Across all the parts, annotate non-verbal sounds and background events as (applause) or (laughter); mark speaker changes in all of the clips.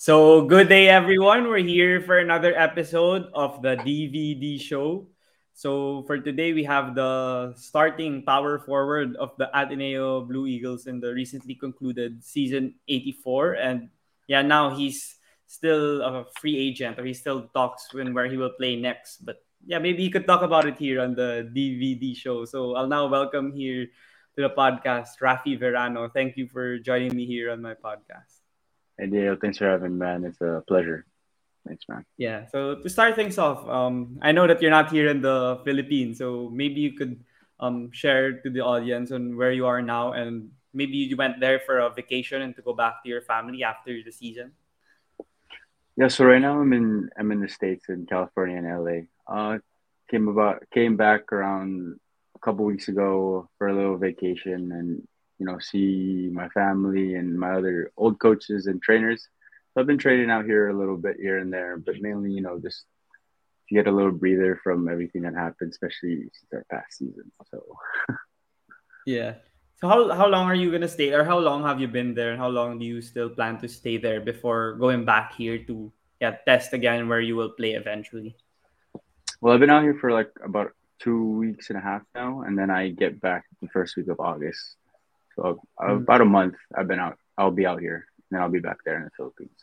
Speaker 1: So, good day, everyone. We're here for another episode of the DVD show. So, for today, we have the starting power forward of the Ateneo Blue Eagles in the recently concluded season 84. And yeah, now he's still a free agent, or he still talks when where he will play next. But yeah, maybe he could talk about it here on the DVD show. So, I'll now welcome here to the podcast Raffy Verano. Thank you for joining me here on my podcast.
Speaker 2: Dale, thanks for having me, man. It's a pleasure. Thanks, man.
Speaker 1: Yeah. So to start things off, um, I know that you're not here in the Philippines, so maybe you could um, share to the audience on where you are now, and maybe you went there for a vacation and to go back to your family after the season.
Speaker 2: Yeah. So right now I'm in I'm in the states in California and LA. Uh, came about came back around a couple weeks ago for a little vacation, and you know, see my family and my other old coaches and trainers. So I've been training out here a little bit here and there, but mainly, you know, just to get a little breather from everything that happened, especially since our past season. So,
Speaker 1: yeah. So how how long are you gonna stay, or how long have you been there, and how long do you still plan to stay there before going back here to yeah test again where you will play eventually?
Speaker 2: Well, I've been out here for like about two weeks and a half now, and then I get back the first week of August. So uh, mm. about a month I've been out. I'll be out here, and then I'll be back there in the Philippines.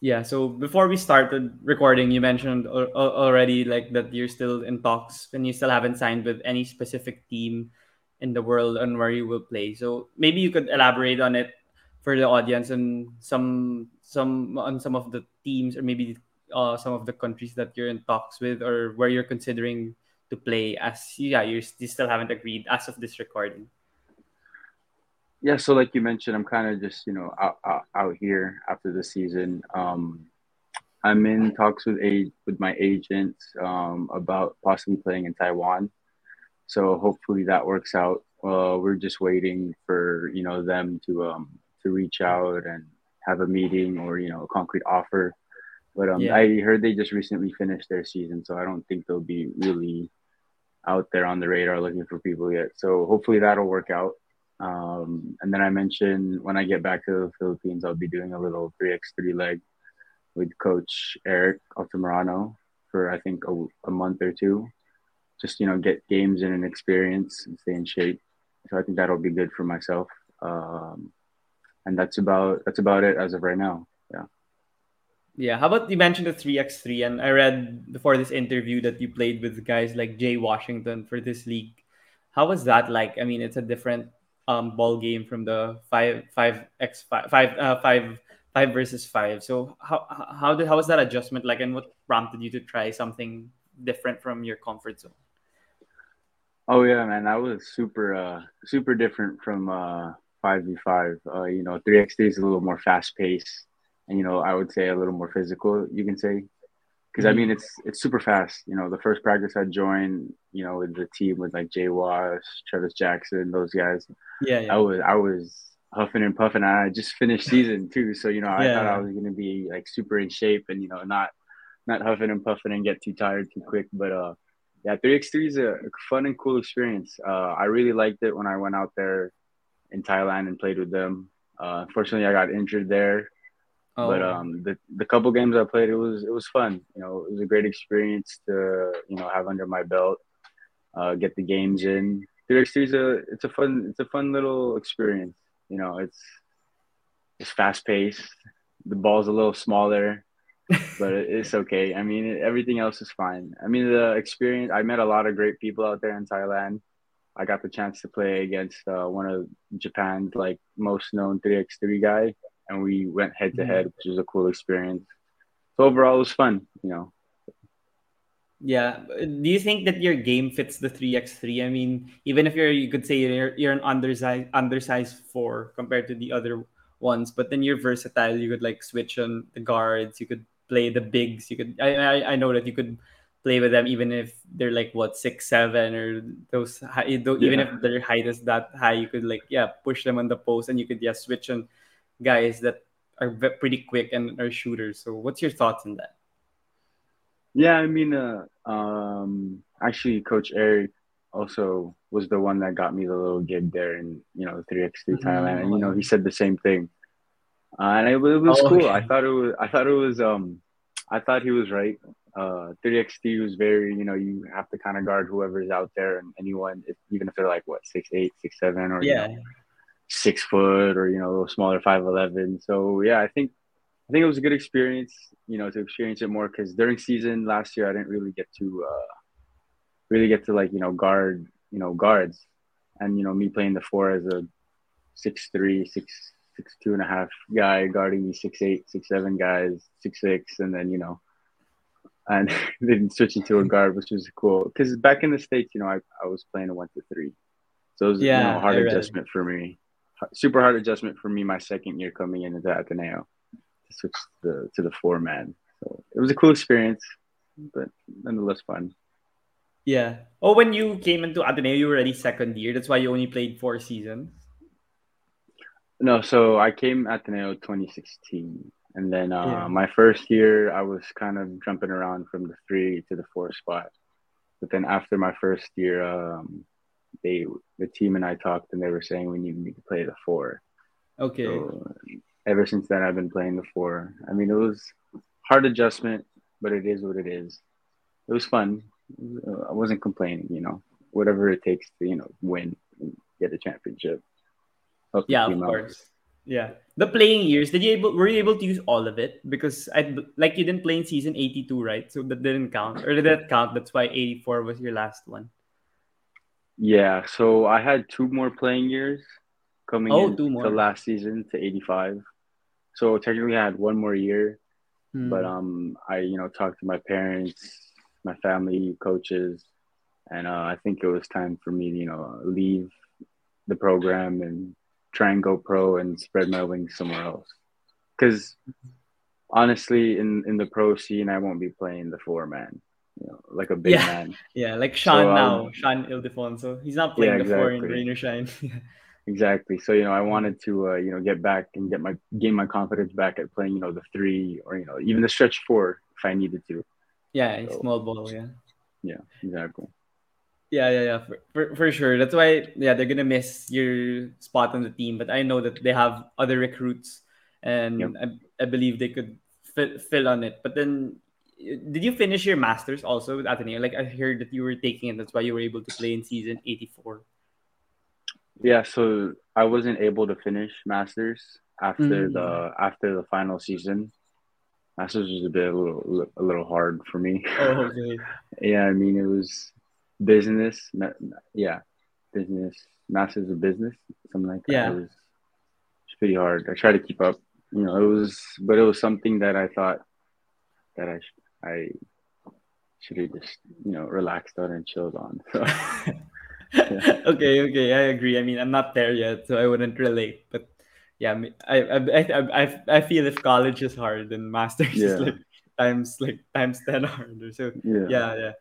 Speaker 1: Yeah. So before we started recording, you mentioned already like that you're still in talks and you still haven't signed with any specific team in the world on where you will play. So maybe you could elaborate on it for the audience and some some on some of the teams or maybe uh, some of the countries that you're in talks with or where you're considering to play as yeah you still haven't agreed as of this recording
Speaker 2: yeah, so like you mentioned, I'm kind of just you know out, out, out here after the season. Um, I'm in talks with a with my agent um, about possibly playing in Taiwan. So hopefully that works out. Uh, we're just waiting for you know them to um, to reach out and have a meeting or you know a concrete offer. But um, yeah. I heard they just recently finished their season, so I don't think they'll be really out there on the radar looking for people yet. So hopefully that'll work out. Um, and then I mentioned when I get back to the Philippines, I'll be doing a little 3x3 leg with Coach Eric Altamirano for I think a, a month or two. Just you know, get games and experience and stay in shape. So I think that'll be good for myself. Um, and that's about that's about it as of right now. Yeah.
Speaker 1: Yeah. How about you mentioned the 3x3 and I read before this interview that you played with guys like Jay Washington for this league. How was that like? I mean, it's a different um, ball game from the five five x five five uh, five five versus five. So how how did how was that adjustment like, and what prompted you to try something different from your comfort zone?
Speaker 2: Oh yeah, man, that was super uh super different from uh five v five. Uh, you know, three x three is a little more fast paced, and you know, I would say a little more physical. You can say because I mean it's it's super fast. You know, the first practice I joined, you know, with the team with like Jay Wash, Travis Jackson, those guys.
Speaker 1: Yeah, yeah. I
Speaker 2: was I was huffing and puffing. I just finished season too, so you know I yeah. thought I was gonna be like super in shape and you know not not huffing and puffing and get too tired too quick. But uh, yeah, three x three is a fun and cool experience. Uh, I really liked it when I went out there in Thailand and played with them. Uh, unfortunately, I got injured there Oh. But um, the the couple games I played, it was it was fun. You know, it was a great experience to you know have under my belt, uh, get the games in. Three X is a it's a fun it's a fun little experience. You know, it's it's fast paced. The ball's a little smaller, (laughs) but it's okay. I mean, everything else is fine. I mean, the experience. I met a lot of great people out there in Thailand. I got the chance to play against uh, one of Japan's like most known 3x3 guy and we went head to head, which was a cool experience. So overall, it was fun, you know.
Speaker 1: Yeah. Do you think that your game fits the three x three? I mean, even if you're, you could say you're you're an undersized undersized four compared to the other ones, but then you're versatile. You could like switch on the guards. You could play the bigs. You could. I I, I know that you could play with them even if they're like what six seven or those high, even yeah. if their height is that high you could like yeah push them on the post and you could yeah switch on guys that are pretty quick and are shooters. So, what's your thoughts on that?
Speaker 2: Yeah, I mean, uh, um, actually, Coach Eric also was the one that got me the little gig there in you know 3x3 mm-hmm. Thailand, and you know he said the same thing. uh, and it, it was oh, cool. Okay. I thought it was. I thought it was. Um, I thought he was right. Uh, 3x3 was very, you know, you have to kind of guard whoever's out there and anyone, if, even if they're like what six eight, six seven, or yeah, you know, six foot, or you know, a little smaller, five eleven. So yeah, I think I think it was a good experience, you know, to experience it more because during season last year I didn't really get to uh, really get to like you know guard you know guards, and you know me playing the four as a six three six six two and a half guy guarding these six eight six seven guys six six and then you know and (laughs) then switching to a (laughs) guard which was cool. Because back in the states you know I, I was playing a one to three. So it was yeah, you know, a hard adjustment for me super hard adjustment for me my second year coming into Ateneo to switch to the, to the four man. So it was a cool experience, but nonetheless fun.
Speaker 1: Yeah. Oh, when you came into Ateneo, you were already second year. That's why you only played four seasons.
Speaker 2: No, so I came Ateneo 2016, and then uh, yeah. my first year I was kind of jumping around from the three to the four spot. But then after my first year, um, they the team and I talked, and they were saying we need me to play the four.
Speaker 1: Okay. So
Speaker 2: ever since then, I've been playing the four. I mean, it was hard adjustment, but it is what it is. It was fun. I wasn't complaining, you know, whatever it takes to, you know, win and get a championship.
Speaker 1: yeah, of course. Yeah. The playing years, did you able were you able to use all of it? Because I like you didn't play in season 82, right? So that didn't count. Or did that count? That's why 84 was your last one.
Speaker 2: Yeah, so I had two more playing years coming oh, in to last season to 85. So technically, I had one more year, mm. but um, I you know talked to my parents, my family, coaches, and uh, I think it was time for me to you know leave the program and try and go pro and spread my wings somewhere else. Because honestly, in in the pro scene, I won't be playing the four man. You know, like a big
Speaker 1: yeah.
Speaker 2: man. (laughs)
Speaker 1: Yeah, like Sean so, um, now, Sean Ildefonso. He's not playing yeah, the four in Rain or Shine. (laughs)
Speaker 2: Exactly. So you know, I wanted to uh, you know get back and get my gain my confidence back at playing you know the three or you know even the stretch four if I needed to.
Speaker 1: Yeah, so, small ball. Yeah.
Speaker 2: Yeah. Exactly.
Speaker 1: Yeah, yeah, yeah, for, for, for sure. That's why, yeah, they're gonna miss your spot on the team. But I know that they have other recruits, and yep. I, I believe they could fill, fill on it. But then, did you finish your masters also with Ateneo? Like I heard that you were taking it. That's why you were able to play in season eighty four.
Speaker 2: Yeah, so I wasn't able to finish masters after mm. the after the final season. Masters was a bit a little a little hard for me.
Speaker 1: Oh, okay. (laughs)
Speaker 2: yeah, I mean it was business. Yeah, business. Masters of business, something like that. Yeah. It was, it was pretty hard. I tried to keep up. You know, it was, but it was something that I thought that I I should have just you know relaxed on and chilled on. So. (laughs)
Speaker 1: okay, okay, I agree. I mean, I'm not there yet, so I wouldn't relate. But yeah, I I I I, I feel if college is hard, then masters yeah. is like times like times ten harder. So yeah. yeah, yeah.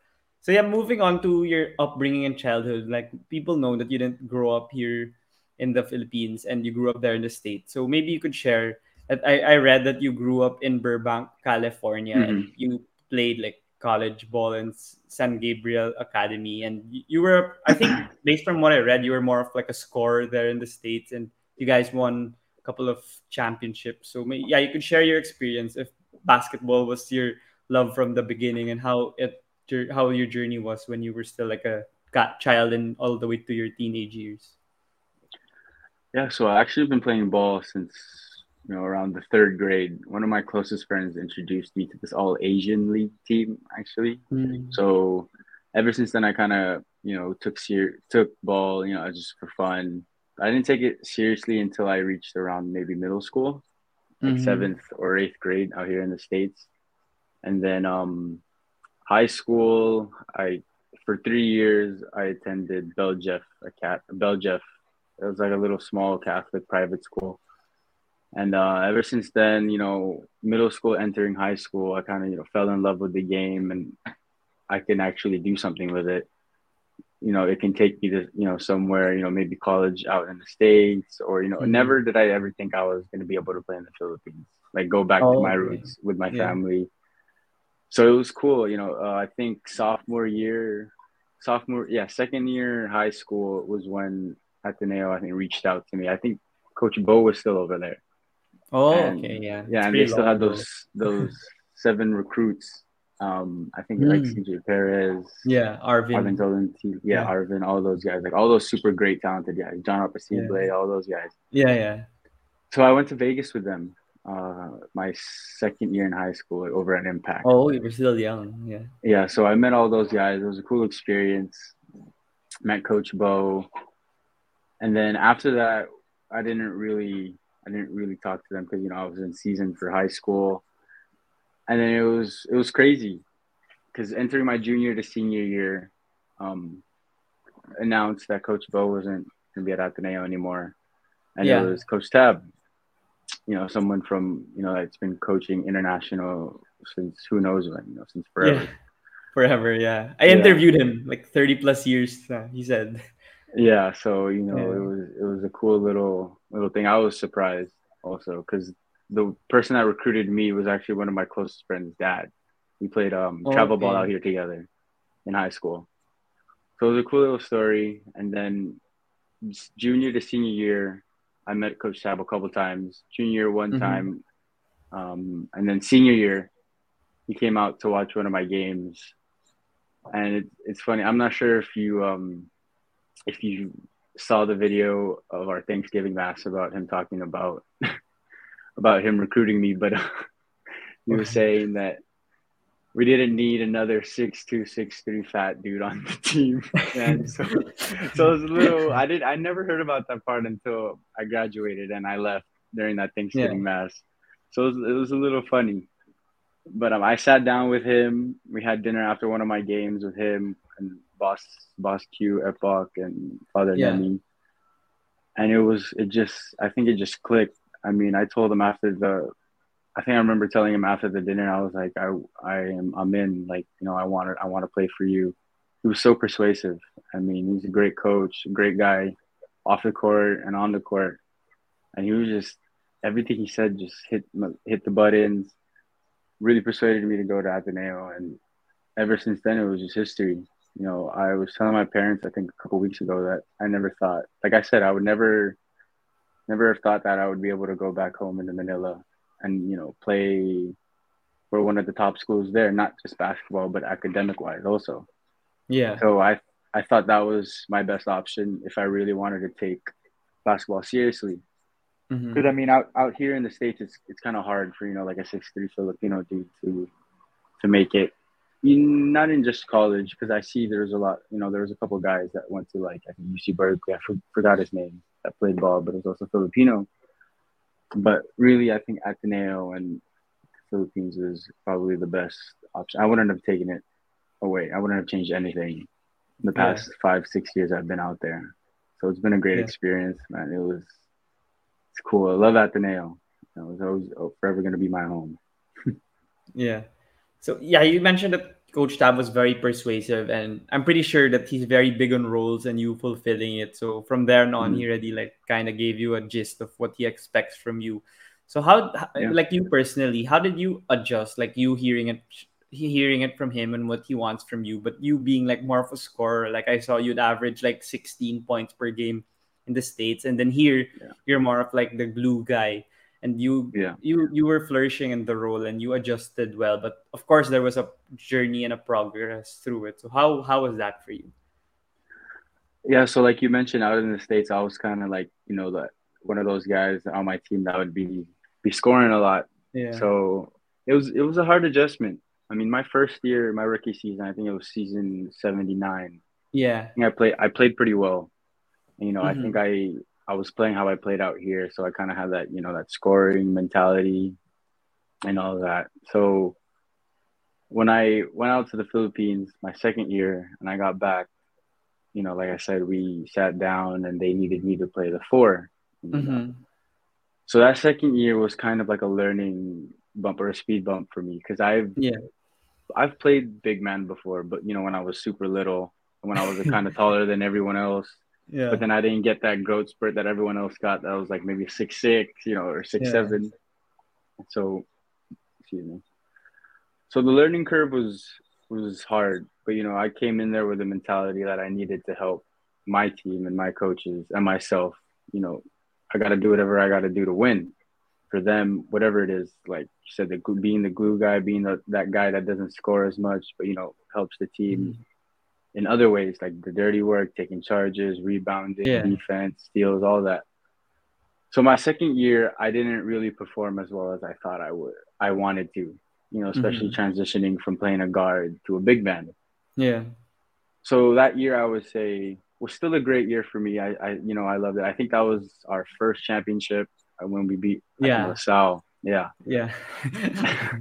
Speaker 1: So yeah, moving on to your upbringing and childhood, like people know that you didn't grow up here in the Philippines and you grew up there in the States. So maybe you could share that I, I read that you grew up in Burbank, California, mm-hmm. and you played like college ball in San Gabriel Academy, and you were, I think, (clears throat) based from what I read, you were more of like a scorer there in the states, and you guys won a couple of championships. So maybe, yeah, you could share your experience if basketball was your love from the beginning, and how it how your journey was when you were still like a child and all the way to your teenage years.
Speaker 2: Yeah, so I actually have been playing ball since you know, around the third grade, one of my closest friends introduced me to this all Asian league team actually. Mm. So ever since then, I kind of you know took ser- took ball, you know, just for fun. I didn't take it seriously until I reached around maybe middle school, like mm-hmm. seventh or eighth grade out here in the states, and then um, high school. I for three years I attended Bell Jeff a cat Bell Jeff. It was like a little small Catholic private school and uh, ever since then, you know, middle school, entering high school, I kind of you know fell in love with the game, and I can actually do something with it. You know, it can take me to you know somewhere, you know, maybe college out in the states, or you know, mm-hmm. never did I ever think I was going to be able to play in the Philippines, like go back oh, to my roots with my yeah. family. So it was cool, you know. Uh, I think sophomore year, sophomore, yeah, second year high school was when Ateneo I think reached out to me. I think Coach Bo was still over there
Speaker 1: Oh, and, okay, yeah.
Speaker 2: Yeah, and they still had those those (laughs) seven recruits. Um, I think mm. like CJ Perez.
Speaker 1: Yeah, Arvin.
Speaker 2: Arvin Dolin, yeah, yeah, Arvin, all those guys, like all those super great talented guys, John Apacible, yeah. all those guys.
Speaker 1: Yeah, yeah.
Speaker 2: So I went to Vegas with them uh, my second year in high school like, over at Impact.
Speaker 1: Oh, you were still young, yeah.
Speaker 2: Yeah, so I met all those guys. It was a cool experience. Met Coach Bo, and then after that, I didn't really, I didn't really talk to them because you know I was in season for high school, and then it was it was crazy because entering my junior to senior year, um, announced that Coach Bo wasn't gonna be at Ateneo anymore, and yeah. it was Coach Tab you know, someone from, you know, that's been coaching international since who knows when, you know, since forever.
Speaker 1: Yeah. Forever, yeah. I yeah. interviewed him like 30 plus years, uh, he said.
Speaker 2: Yeah, so you know, it was it was a cool little little thing. I was surprised also because the person that recruited me was actually one of my closest friends' dad. We played um oh, travel ball out here together in high school. So it was a cool little story. And then junior to senior year, I met Coach Tab a couple times. Junior one mm-hmm. time, um, and then senior year, he came out to watch one of my games, and it, it's funny. I'm not sure if you um, if you saw the video of our Thanksgiving mass about him talking about (laughs) about him recruiting me, but (laughs) he was saying that we didn't need another six two six three fat dude on the team (laughs) and so so it was a little i did i never heard about that part until i graduated and i left during that thanksgiving yeah. mass. So it was, it was, a little funny. But um, i sat down with him. We had dinner after one of my games with him boss boss q epoch and father yeah. Nemi. and it was it just i think it just clicked i mean i told him after the I think I remember telling him after the dinner, I was like, I, I am, I'm in. Like, you know, I want to, I want to play for you. He was so persuasive. I mean, he's a great coach, a great guy, off the court and on the court, and he was just everything he said just hit hit the buttons. Really persuaded me to go to Ateneo, and ever since then, it was just history. You know, I was telling my parents, I think a couple weeks ago, that I never thought, like I said, I would never, never have thought that I would be able to go back home into Manila and you know play for one of the top schools there, not just basketball but academic wise also.
Speaker 1: Yeah.
Speaker 2: So I I thought that was my best option if I really wanted to take basketball seriously. Because mm-hmm. I mean, out out here in the states, it's it's kind of hard for you know like a six three Filipino dude to to make it. Not in just college, because I see there's a lot. You know, there was a couple guys that went to like I think UC Berkeley. I forgot his name that played ball, but it was also Filipino but really, I think Ateneo and Philippines is probably the best option. I wouldn't have taken it away. I wouldn't have changed anything in the past yeah. five, six years I've been out there. So it's been a great yeah. experience, man. It was it's cool. I love Ateneo. It was always oh, forever going to be my home. (laughs)
Speaker 1: yeah. So yeah, you mentioned that Coach Tab was very persuasive, and I'm pretty sure that he's very big on roles and you fulfilling it. So from there on, mm-hmm. he already like kind of gave you a gist of what he expects from you. So how, yeah. like you personally, how did you adjust? Like you hearing it, hearing it from him and what he wants from you, but you being like more of a scorer. Like I saw you'd average like 16 points per game in the states, and then here yeah. you're more of like the glue guy and you yeah. you you were flourishing in the role and you adjusted well but of course there was a journey and a progress through it. So how how was that for you?
Speaker 2: Yeah so like you mentioned out in the states i was kind of like you know that one of those guys on my team that would be be scoring a lot. Yeah. So it was it was a hard adjustment. I mean my first year my rookie season i think it was season 79
Speaker 1: yeah.
Speaker 2: I, I played i played pretty well. You know mm-hmm. i think i I was playing how I played out here, so I kind of had that you know that scoring mentality and all that. So when I went out to the Philippines my second year and I got back, you know, like I said, we sat down and they needed me to play the 4 mm-hmm. So that second year was kind of like a learning bump or a speed bump for me because I've
Speaker 1: yeah
Speaker 2: I've played big man before, but you know when I was super little, when I was kind of taller than everyone else,
Speaker 1: yeah.
Speaker 2: But then I didn't get that growth spurt that everyone else got. That was like maybe six six, you know, or six yeah. seven. So, excuse me. So the learning curve was was hard, but you know, I came in there with a mentality that I needed to help my team and my coaches and myself. You know, I got to do whatever I got to do to win. for them, whatever it is, like you said, the being the glue guy, being the, that guy that doesn't score as much, but you know helps the team mm-hmm. In other ways, like the dirty work, taking charges, rebounding, yeah. defense, steals, all that. So my second year, I didn't really perform as well as I thought I would. I wanted to, you know, especially mm-hmm. transitioning from playing a guard to a big man.
Speaker 1: Yeah.
Speaker 2: So that year, I would say was still a great year for me. I, I you know, I loved it. I think that was our first championship uh, when we beat
Speaker 1: yeah
Speaker 2: LaSalle. Yeah.
Speaker 1: Yeah. (laughs)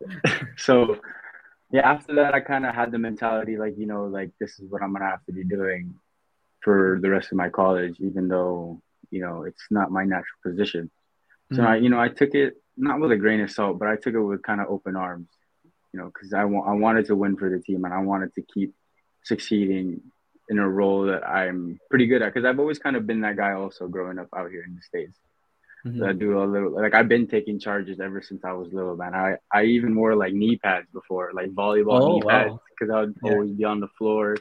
Speaker 1: (laughs)
Speaker 2: so yeah, after that, I kind of had the mentality like, you know, like this is what I'm gonna have to be doing for the rest of my college, even though you know it's not my natural position. So mm-hmm. I, you know, I took it not with a grain of salt, but I took it with kind of open arms, you know, because I, wa- I wanted to win for the team and I wanted to keep succeeding in a role that I'm pretty good at because I've always kind of been that guy also growing up out here in the states. Mm-hmm. I do a little like I've been taking charges ever since I was little, man. I I even wore like knee pads before, like volleyball oh, knee wow. pads, because I would yeah. always be on the floor,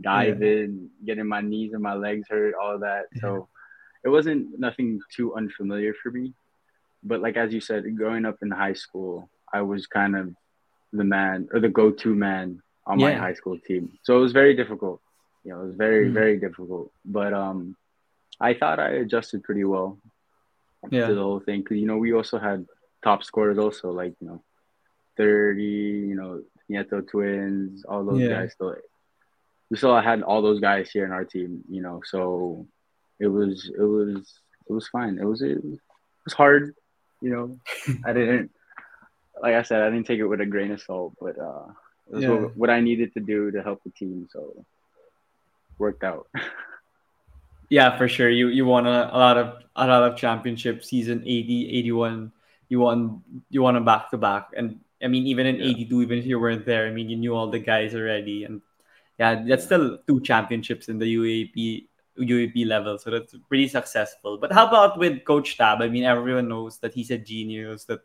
Speaker 2: diving, yeah. getting my knees and my legs hurt, all that. Yeah. So it wasn't nothing too unfamiliar for me. But like as you said, growing up in high school, I was kind of the man or the go-to man on my high school team. So it was very difficult. You know, it was very mm-hmm. very difficult. But um, I thought I adjusted pretty well yeah. to the whole thing because you know we also had top scorers also like you know Thirdy you know Nieto twins all those yeah. guys still we still had all those guys here in our team you know so it was it was it was fine it was it was hard you know (laughs) I didn't like I said I didn't take it with a grain of salt but uh it was yeah. what, what I needed to do to help the team so worked out (laughs)
Speaker 1: yeah, for sure. You you won a, a, lot of a lot of championships. Season 80, 81, you won you won a back to back. And I mean, even in yeah. 82, even if you weren't there, I mean, you knew all the guys already. And yeah, that's still two championships in the UAAP UAAP level. So that's pretty successful. But how about with Coach Tab? I mean, everyone knows that he's a genius. That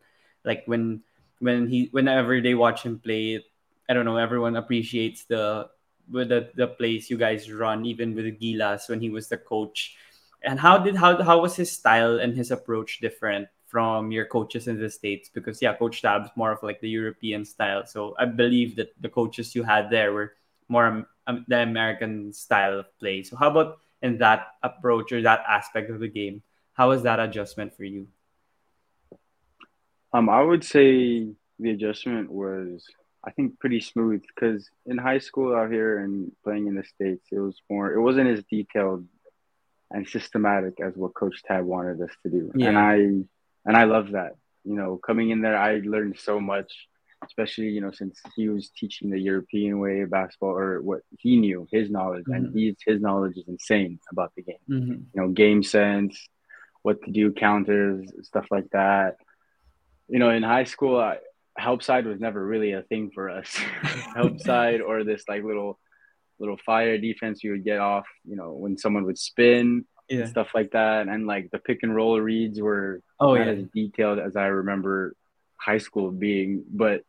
Speaker 1: like when when he whenever they watch him play, I don't know, everyone appreciates the with the, the place you guys run, even with Gilas when he was the coach. And how did how how was his style and his approach different from your coaches in the states? Because yeah, Coach Tab's more of like the European style. So I believe that the coaches you had there were more um, the American style of play. So how about in that approach or that aspect of the game? How was that adjustment for you?
Speaker 2: Um, I would say the adjustment was I think pretty smooth because in high school out here and playing in the states, it was more. It wasn't as detailed and systematic as what Coach Tab wanted us to do, yeah. and I and I love that. You know, coming in there, I learned so much, especially you know since he was teaching the European way of basketball or what he knew, his knowledge, mm-hmm. and he's his knowledge is insane about the game. Mm-hmm. You know, game sense, what to do, counters, stuff like that. You know, in high school, I help side was never really a thing for us. (laughs) help (laughs) side or this like little little fire defense you would get off, you know, when someone would spin yeah. and stuff like that. And like the pick and roll reads were oh, not yeah. as detailed as I remember high school being. But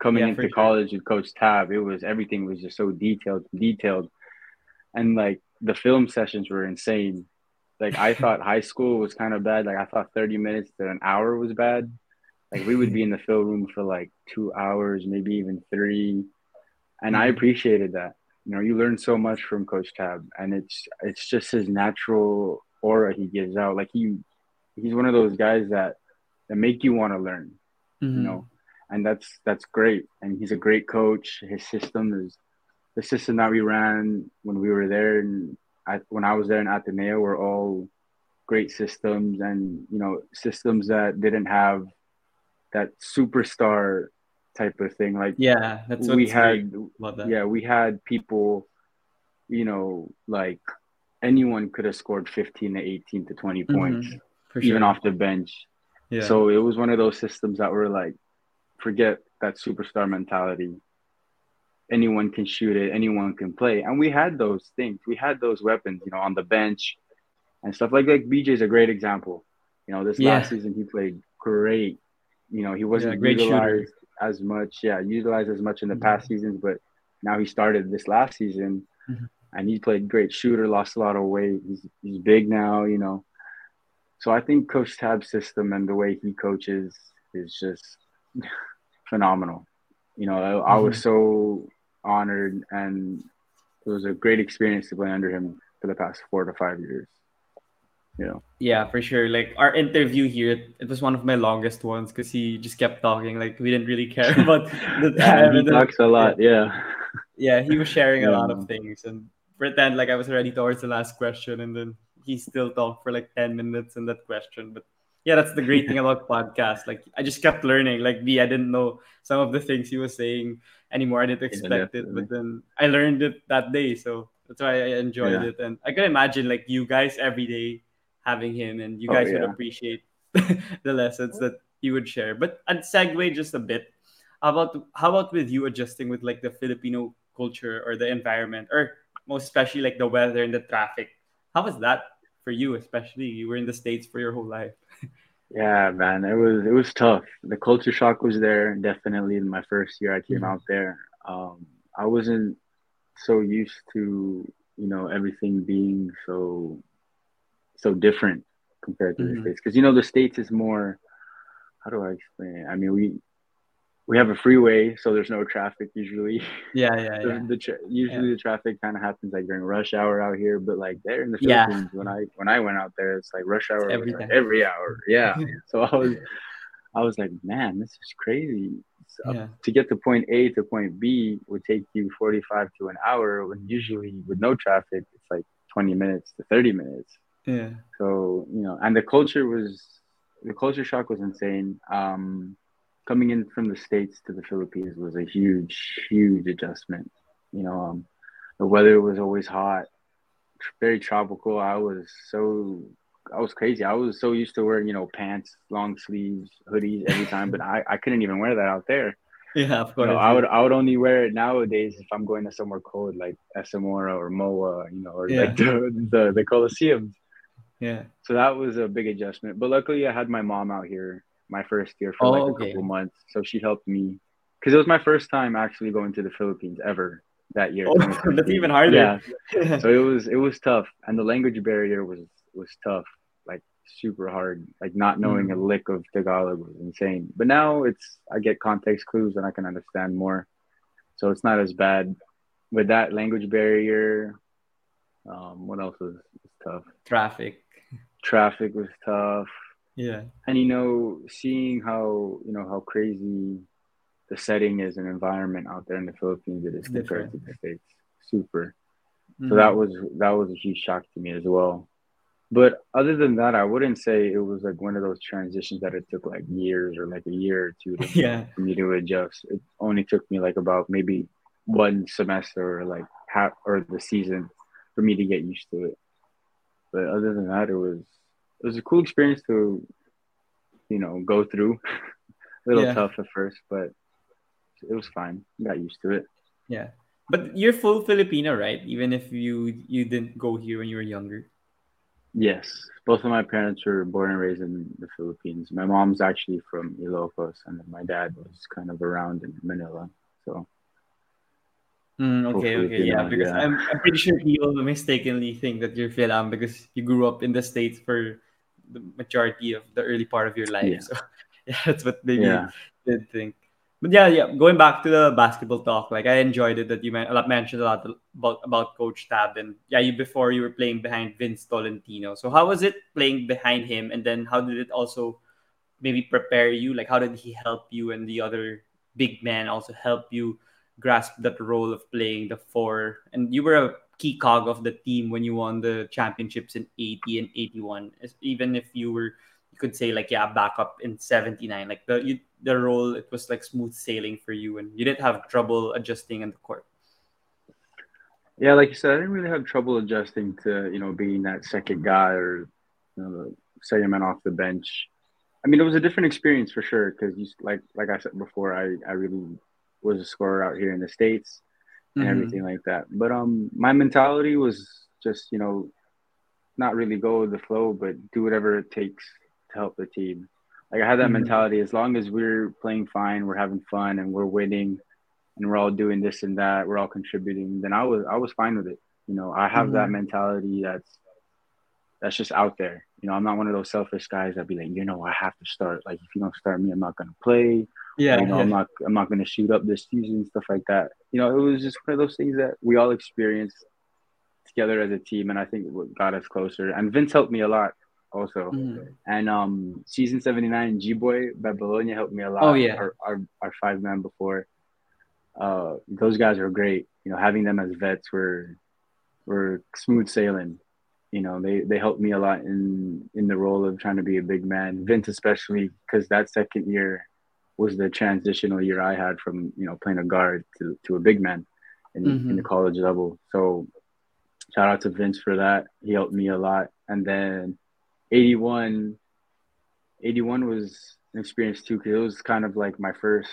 Speaker 2: coming yeah, into college sure. with Coach Tab, it was everything was just so detailed, detailed. And like the film sessions were insane. Like I (laughs) thought high school was kind of bad. Like I thought 30 minutes to an hour was bad. Like we would be in the film room for like two hours, maybe even three, and I mm-hmm. appreciated that. You know, you learn so much from Coach Tab, and it's it's just his natural aura he gives out. Like he he's one of those guys that that make you want to learn. Mm-hmm. You know, and that's that's great. And he's a great coach. His system is the system that we ran when we were there, and I, when I was there in Ateneo, were all great systems, and you know, systems that didn't have that superstar type of thing. Like
Speaker 1: yeah,
Speaker 2: that's what we had. Yeah, we had people. You know, like anyone could have scored 15 to 18 to 20 mm-hmm. points, sure. even off the bench. Yeah. So it was one of those systems that were like, forget that superstar mentality. Anyone can shoot it, anyone can play. And we had those things. We had those weapons, you know, on the bench and stuff like like BJ is a great example. You know, this yeah. last season he played great. You know, he wasn't yeah, utilized shooter. as much. Yeah, utilized as much in the mm-hmm. past seasons, but now he started this last season, mm-hmm. and he played great shooter. Lost a lot of weight. He's he's big now. You know, so I think Coach Tab's system and the way he coaches is just (laughs) phenomenal. You know, I, mm-hmm. I was mm-hmm. so honored and it was a great experience to play under him for the past four to five years. Know.
Speaker 1: Yeah, for sure. Like our interview here, it was one of my longest ones because he just kept talking. Like we didn't really care (laughs) about the
Speaker 2: time. Yeah, he talks a lot. Yeah.
Speaker 1: Yeah, he was sharing yeah. a lot of things and pretend like I was ready towards the last question, and then he still talked for like ten minutes in that question. But yeah, that's the great thing (laughs) about podcast. Like I just kept learning. Like me, I didn't know some of the things he was saying anymore. I didn't expect yeah, it, but then I learned it that day. So that's why I enjoyed yeah. it. And I can imagine like you guys every day having him and you oh, guys oh, yeah. would appreciate (laughs) the lessons that he would share. But and segue just a bit. How about how about with you adjusting with like the Filipino culture or the environment or most especially like the weather and the traffic? How was that for you, especially you were in the States for your whole life? (laughs)
Speaker 2: yeah, man. It was it was tough. The culture shock was there, definitely in my first year I came mm-hmm. out there. Um, I wasn't so used to, you know, everything being so so different compared to mm-hmm. the States. Because you know, the States is more how do I explain it? I mean, we we have a freeway, so there's no traffic usually. (laughs)
Speaker 1: Yeah, yeah,
Speaker 2: the,
Speaker 1: yeah.
Speaker 2: The tra- usually yeah. the traffic kind of happens like during rush hour out here, but like there in the Philippines, yeah. when I when I went out there, it's like rush hour every, like every hour. Yeah. (laughs) so I was I was like, man, this is crazy. So yeah. To get to point A to point B would take you 45 to an hour, when usually with no traffic, it's like 20 minutes to 30 minutes.
Speaker 1: Yeah.
Speaker 2: So you know, and the culture was the culture shock was insane. Um, coming in from the states to the Philippines was a huge, huge adjustment. You know, um, the weather was always hot, very tropical. I was so, I was crazy. I was so used to wearing, you know, pants, long sleeves, hoodies every time, but I, I couldn't even wear that out there.
Speaker 1: Yeah, of course.
Speaker 2: You know, I would I would only wear it nowadays if I'm going to somewhere cold like SM Aura or Moa, you know, or yeah. like (laughs) the, the the Coliseums.
Speaker 1: Yeah.
Speaker 2: So that was a big adjustment. But luckily I had my mom out here my first year for oh, like a okay. couple months. So she helped me because it was my first time actually going to the Philippines ever that year.
Speaker 1: Oh, (laughs) that's even harder.
Speaker 2: Yeah. (laughs) so it was it was tough, and the language barrier was was tough, like super hard. Like not knowing mm. a lick of Tagalog was insane. But now it's I get context clues and I can understand more, so it's not as bad. With that language barrier, um, what else was, was tough?
Speaker 1: Traffic.
Speaker 2: Traffic was tough.
Speaker 1: Yeah.
Speaker 2: And you know, seeing how you know how crazy the setting is and environment out there in the Philippines it is compared to the States. Super. Mm-hmm. So that was that was a huge shock to me as well. But other than that, I wouldn't say it was like one of those transitions that it took like years or like a year or two to, (laughs)
Speaker 1: yeah.
Speaker 2: for me to adjust. It only took me like about maybe one semester or like half or the season for me to get used to it. But other than that, it was it was a cool experience to, you know, go through. (laughs) a little yeah. tough at first, but it was fine. Got used to it.
Speaker 1: Yeah, but you're full Filipino, right? Even if you you didn't go here when you were younger.
Speaker 2: Yes, both of my parents were born and raised in the Philippines. My mom's actually from Ilocos, and my dad was kind of around in Manila. So
Speaker 1: Mm, okay, okay, yeah, because yeah. I'm, I'm pretty sure people mistakenly think that you're Philam because you grew up in the States for the majority of the early part of your life. Yeah. So (laughs) yeah, that's what they yeah. did think. But yeah, yeah. Going back to the basketball talk, like I enjoyed it that you man- mentioned a lot about about Coach Tab and yeah, you before you were playing behind Vince Tolentino. So how was it playing behind him, and then how did it also maybe prepare you? Like how did he help you and the other big man also help you grasp that role of playing the four? And you were a key cog of the team when you won the championships in 80 and 81 even if you were you could say like yeah backup in 79 like the you, the role it was like smooth sailing for you and you didn't have trouble adjusting in the court.
Speaker 2: Yeah like you said i didn't really have trouble adjusting to you know being that second guy or you know the second man off the bench. I mean it was a different experience for sure because you like like i said before i i really was a scorer out here in the states and mm-hmm. everything like that. But um, my mentality was just you know, not really go with the flow, but do whatever it takes to help the team. Like I had that mm-hmm. mentality. As long as we're playing fine, we're having fun, and we're winning, and we're all doing this and that, we're all contributing. Then I was I was fine with it. You know, I have mm-hmm. that mentality that's that's just out there. You know, I'm not one of those selfish guys that be like, you know, I have to start. Like, if you don't start me, I'm not gonna play.
Speaker 1: Yeah,
Speaker 2: you know,
Speaker 1: yeah.
Speaker 2: I'm not, I'm not gonna shoot up this season, stuff like that. You know, it was just one of those things that we all experienced together as a team, and I think what got us closer. And Vince helped me a lot also.
Speaker 1: Mhm.
Speaker 2: And um, season seventy nine, G Boy Babilonia helped me a lot.
Speaker 1: Oh, yeah.
Speaker 2: our our, our five man before. Uh, those guys are great. You know, having them as vets were were smooth sailing. You know, they they helped me a lot in in the role of trying to be a big man. Vince especially because that second year was the transitional year I had from you know playing a guard to to a big man in in the college level. So shout out to Vince for that. He helped me a lot. And then 81, 81 was an experience too because it was kind of like my first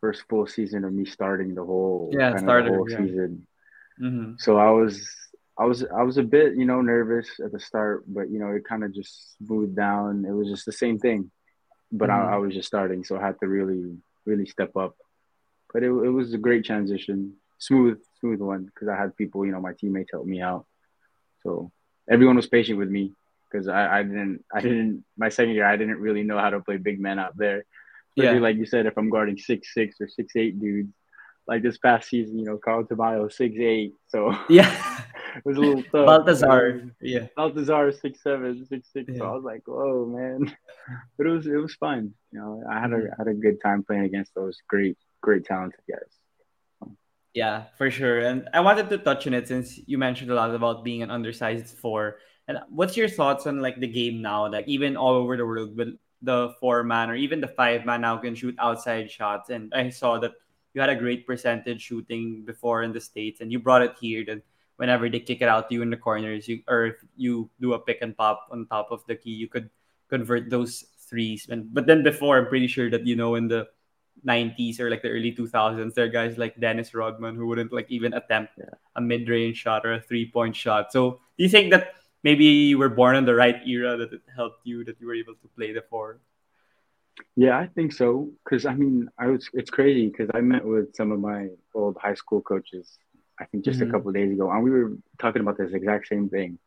Speaker 2: first full season of me starting the whole
Speaker 1: Yeah,
Speaker 2: kind
Speaker 1: starter,
Speaker 2: of the whole
Speaker 1: yeah.
Speaker 2: season.
Speaker 1: Mhm.
Speaker 2: So I was I was I was a bit you know nervous at the start, but you know it kind of just smoothed down. It was just the same thing, but
Speaker 1: Mhm.
Speaker 2: I, I was just starting, so I had to really really step up. But it it was a great transition, smooth smooth one because I had people you know my teammates help me out, so everyone was patient with me because I, I didn't I didn't my second year I didn't really know how to play big men out there. Especially
Speaker 1: Yeah.
Speaker 2: like you said, if I'm guarding six six or six eight dudes, like this past season, you know, Carl Tamayo six eight, so
Speaker 1: Yeah. (laughs)
Speaker 2: it was a little tough.
Speaker 1: Baltazar. Yeah.
Speaker 2: Baltazar six seven, six six. So
Speaker 1: Yeah.
Speaker 2: I was like, whoa, man. (laughs) But it was it was fun. You know, I had a mm-hmm. had a good time playing against those great great talented guys.
Speaker 1: Yeah, for sure. And I wanted to touch on it since you mentioned a lot about being an undersized four. And what's your thoughts on like the game now? Like even all over the world, with the four man or even the five man now can shoot outside shots. And I saw that you had a great percentage shooting before in the states, and you brought it here. That whenever they kick it out to you in the corners, you or if you do a pick and pop on top of the key, you could convert those threes. And but then before, I'm pretty sure that you know in the 90s or like the early 2000s, there are guys like Dennis Rodman who wouldn't like even attempt
Speaker 2: Yeah.
Speaker 1: a mid range shot or a three point shot. So do you think that maybe you were born in the right era that it helped you that you were able to play the four?
Speaker 2: Yeah, I think so. Cause I mean, I was it's crazy because I met with some of my old high school coaches. I think just
Speaker 1: Mhm.
Speaker 2: a couple of days ago, and we were talking about this exact same thing.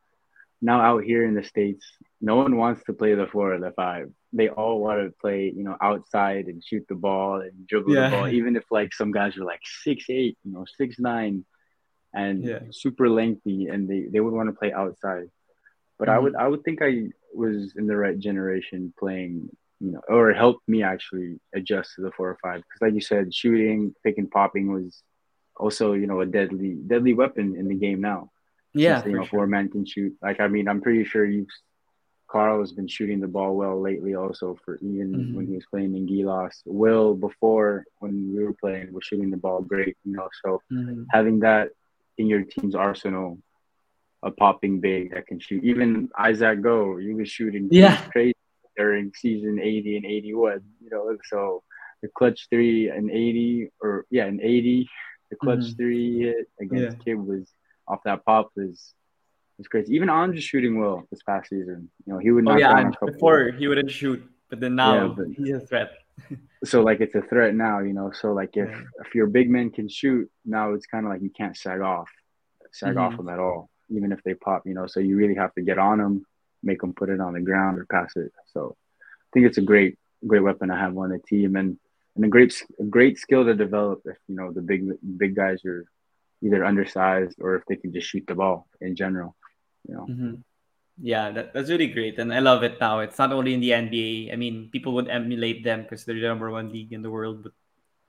Speaker 2: Now out here in the states, no one wants to play the four or the five. They all want to play, you know, outside and shoot the ball and dribble
Speaker 1: Yeah.
Speaker 2: the ball. (laughs) Even if like some guys are like six eight, you know, six nine, and
Speaker 1: Yeah.
Speaker 2: super lengthy, and they they would want to play outside. But I
Speaker 1: Mhm.
Speaker 2: would I would think I was in the right generation playing, you know, or it helped me actually adjust to the four or five. Because like you said, shooting, pick and popping was also you know a deadly deadly weapon in the game now.
Speaker 1: Yeah,
Speaker 2: you
Speaker 1: for
Speaker 2: know
Speaker 1: sure.
Speaker 2: four men can shoot. Like I mean, I'm pretty sure you've Carl has been shooting the ball well lately. Also for even
Speaker 1: Mhm.
Speaker 2: when he was playing in Gilas, Will before when we were playing was shooting the ball great. You know, so
Speaker 1: Mhm.
Speaker 2: having that in your team's arsenal, a popping big that can shoot. Even Isaac Go, he was shooting
Speaker 1: Yeah.
Speaker 2: crazy during season 80 and 81. You know, so the clutch three and 80, or yeah, an 80, the clutch
Speaker 1: Mhm.
Speaker 2: three hit against
Speaker 1: Yeah.
Speaker 2: Kid was off that pop was was crazy. Even Anj is shooting well this past season. You know, he would
Speaker 1: Oh
Speaker 2: knock
Speaker 1: yeah,
Speaker 2: down a couple.
Speaker 1: before he wouldn't shoot, but then
Speaker 2: Yeah,
Speaker 1: now
Speaker 2: but-
Speaker 1: he's a threat. (laughs)
Speaker 2: so like it's a threat now, you know. So like if
Speaker 1: Yeah.
Speaker 2: if your big men can shoot, now it's kind of like you can't sag off, sag off
Speaker 1: Mhm.
Speaker 2: them at all, even if they pop, you know. So you really have to get on them, make them put it on the ground or pass it. So I think it's a great great weapon to have on the team and and a great a great skill to develop if you know the big big guys are either undersized or if they can just shoot the ball in general, you know.
Speaker 1: Mhm. Yeah, that, that's really great, and I love it now. It's not only in the NBA. I mean, people would emulate them because they're the number one league in the world, but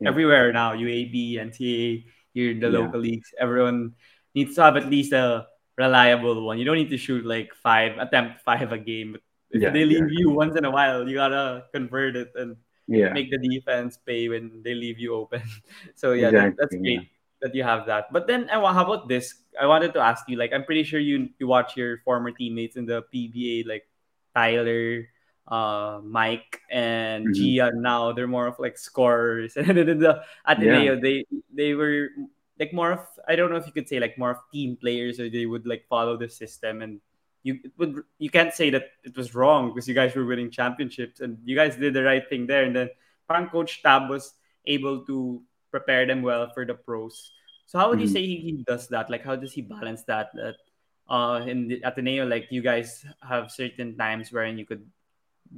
Speaker 2: Yeah.
Speaker 1: everywhere now, UAAP, NCAA, here in the
Speaker 2: Yeah.
Speaker 1: local leagues, everyone needs to have at least a reliable one. You don't need to shoot like five, attempt five a game, but if
Speaker 2: Yeah,
Speaker 1: they leave you once in a while, you gotta convert it and
Speaker 2: Yeah.
Speaker 1: make the defense pay when they leave you open. (laughs) so yeah, that, that's
Speaker 2: Exactly, yeah.
Speaker 1: great that you have that. But then, how about this? I wanted to ask you. Like, I'm pretty sure you you watch your former teammates in the PBA, like Tyler, uh, Mike, and
Speaker 2: Mhm.
Speaker 1: Gia. Now they're more of like scorers, (laughs) and then the Ateneo, they they were like more of I don't know if you could say like more of team players, or they would like follow the system and. You would you can't say that it was wrong because you guys were winning championships and you guys did the right thing there and then parang Coach Tab was able to prepare them well for the pros. So how would you
Speaker 2: Mhm.
Speaker 1: say he, he does that? Like how does he balance that? That uh, in the Ateneo, like you guys have certain times wherein you could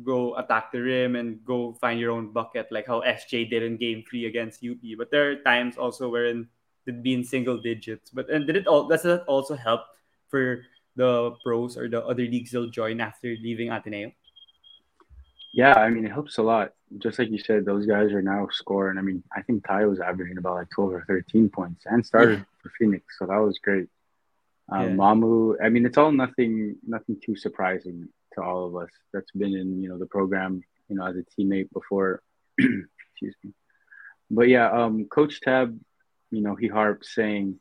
Speaker 1: go attack the rim and go find your own bucket, like how SJ did in Game Three against UP. But there are times also wherein it'd be in single digits. But and did it all? Does that also help for the pros or the other leagues they'll join after leaving Ateneo?
Speaker 2: Yeah, I mean it helps a lot. Just like you said, those guys are now scoring. I mean, I think Ty was averaging about like twelve or thirteen points and started yeah. for Phoenix, so that was great. Um, yeah. Mamu, I mean, it's all nothing, nothing too surprising to all of us that's been in you know the program, you know, as a teammate before. (clears throat) Excuse me. But yeah, um, Coach Tab, you know, he harps saying,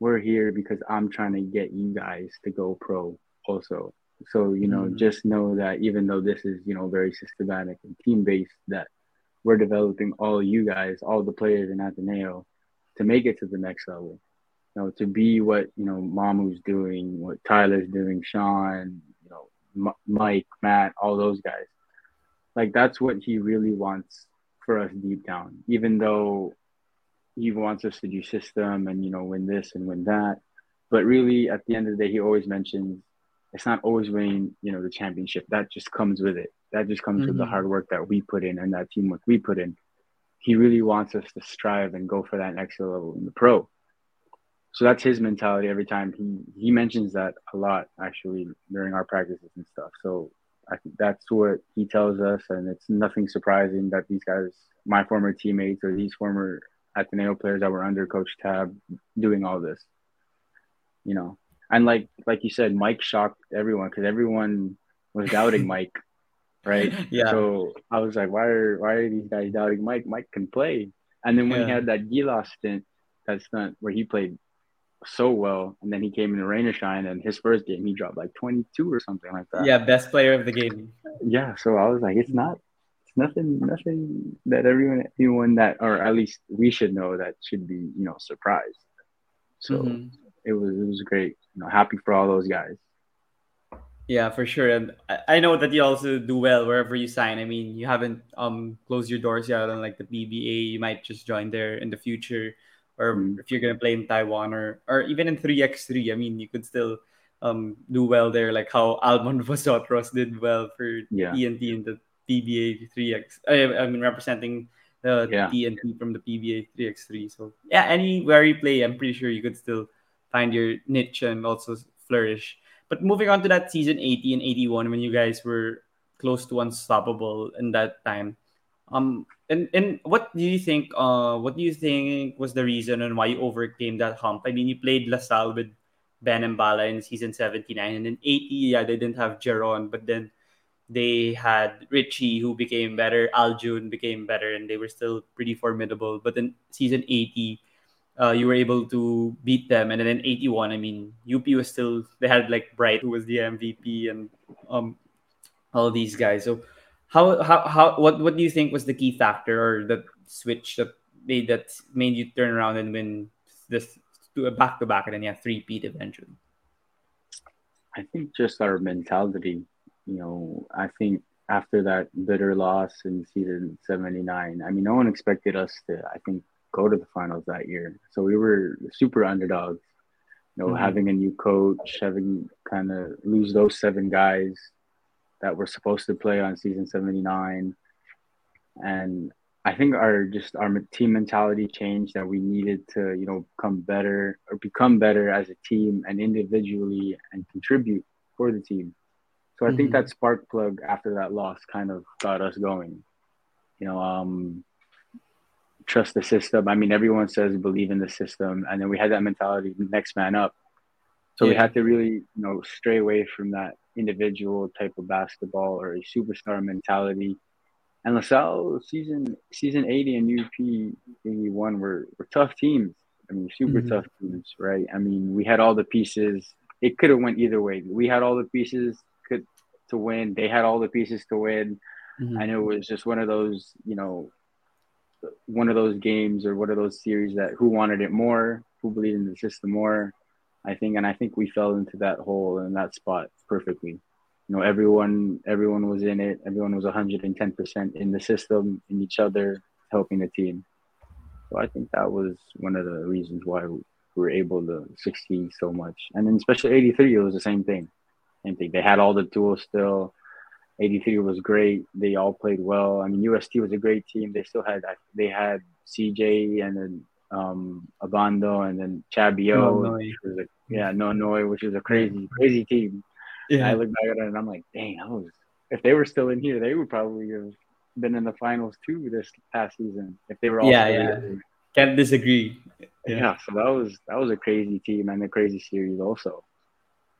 Speaker 2: "We're here because I'm trying to get you guys to go pro." Also, so you know, mm-hmm. just know that even though this is you know very systematic and team based, that we're developing all you guys, all the players in Ateneo, to make it to the next level you know, to be what you know Mamu's doing, what Tyler's doing, Sean, you know, M- Mike, Matt, all those guys. Like that's what he really wants for us deep down. Even though he wants us to do system and you know win this and win that, but really at the end of the day, he always mentions it's not always winning, you know, the championship. That just comes with it. That just comes mm-hmm. with the mm-hmm. hard work that we put in and that teamwork we put in. He really wants us to strive and go for that next level in the pro so that's his mentality every time he he mentions that a lot actually during our practices and stuff so i think that's what he tells us and it's nothing surprising that these guys my former teammates or these former ateneo players that were under coach tab doing all this you know and like like you said mike shocked everyone because everyone was doubting (laughs) mike right
Speaker 1: yeah
Speaker 2: so i was like why are why are these guys doubting mike mike can play and then when yeah. he had that Gilas stint that stunt where he played so well, and then he came in the rain or shine, and his first game he dropped like 22 or something like that.
Speaker 1: Yeah, best player of the game.
Speaker 2: Yeah, so I was like, it's not, nothing, nothing that everyone, anyone that, or at least we should know that should be, you know, surprised. So mm-hmm. it was, it was great. You know, happy for all those guys.
Speaker 1: Yeah, for sure. And I know that you also do well wherever you sign. I mean, you haven't um closed your doors yet on like the PBA. You might just join there in the future or mm. if you're gonna play in Taiwan or or even in 3x3, I mean you could still um do well there, like how Almond (laughs) Vosotros did well for yeah. TNT in the PBA 3x. I, I mean representing the yeah. TNT from the PBA 3x3. So yeah, anywhere you play, I'm pretty sure you could still find your niche and also flourish. But moving on to that season 80 and 81 when you guys were close to unstoppable in that time. Um, and and what do you think? Uh, what do you think was the reason and why you overcame that hump? I mean, you played LaSalle with Ben Mbala in season seventy nine, and then eighty. Yeah, they didn't have Jeron, but then they had Ricci, who became better. Aljun became better, and they were still pretty formidable. But then season eighty, uh, you were able to beat them, and then in eighty one, I mean, UP was still they had like Bright, who was the MVP, and um, all these guys. So how how how what what do you think was the key factor or the switch that made that made you turn around and win this to a back to back and then you yeah three peat eventually?
Speaker 2: I think just our mentality. You know, I think after that bitter loss in season 79, I mean, no one expected us to, I think, go to the finals that year. So we were super underdogs. You know, mm-hmm. having a new coach, having kind of lose those seven guys, that were supposed to play on season 79 and i think our just our team mentality changed that we needed to you know come better or become better as a team and individually and contribute for the team so i mm-hmm. think that spark plug after that loss kind of got us going you know um trust the system i mean everyone says believe in the system and then we had that mentality next man up so yeah. we had to really you know stray away from that individual type of basketball or a superstar mentality. And LaSalle season season 80 and UP 81 were, were tough teams. I mean, super mm-hmm. tough teams, right? I mean, we had all the pieces. It could have went either way. We had all the pieces to win. They had all the pieces to win. Mm-hmm. And it was just one of those, you know, one of those games or one of those series that who wanted it more, who believed in the system more. I think, and I think we fell into that hole and that spot perfectly. You know, everyone, everyone was in it. Everyone was 110 percent in the system, in each other, helping the team. So I think that was one of the reasons why we were able to succeed so much. And then especially 83, it was the same thing. Same thing. They had all the tools still. 83 was great. They all played well. I mean, UST was a great team. They still had they had CJ and then um Abando and then Chabi Yo, no a, yeah, Nonoy, which was a crazy, crazy team. Yeah. And I look back at it and I'm like, dang, I was if they were still in here, they would probably have been in the finals too this past season if they were all
Speaker 1: yeah, yeah. Can't disagree.
Speaker 2: Yeah. yeah, so that was that was a crazy team and a crazy series also.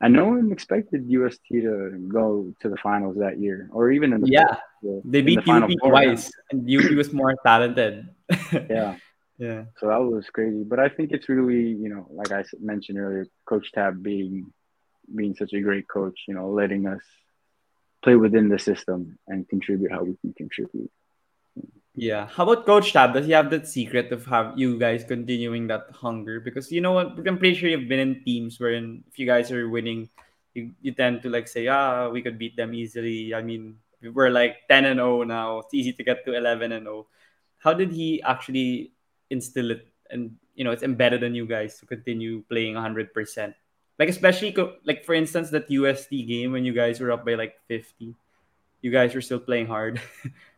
Speaker 2: And no one expected UST to go to the finals that year, or even in the
Speaker 1: yeah, they beat the UP twice, and UP was more talented. (laughs)
Speaker 2: yeah,
Speaker 1: yeah.
Speaker 2: So that was crazy, but I think it's really you know, like I mentioned earlier, Coach Tab being being such a great coach, you know, letting us play within the system and contribute how we can contribute.
Speaker 1: Yeah. How about Coach Tab? Does he have that secret of have you guys continuing that hunger? Because you know what, I'm pretty sure you've been in teams wherein if you guys are winning, you, you tend to like say, ah, we could beat them easily. I mean, we're like 10 and 0 now. It's easy to get to 11 and 0. How did he actually instill it and you know it's embedded in you guys to continue playing 100%? Like especially like for instance that UST game when you guys were up by like 50, you guys were still playing hard. (laughs)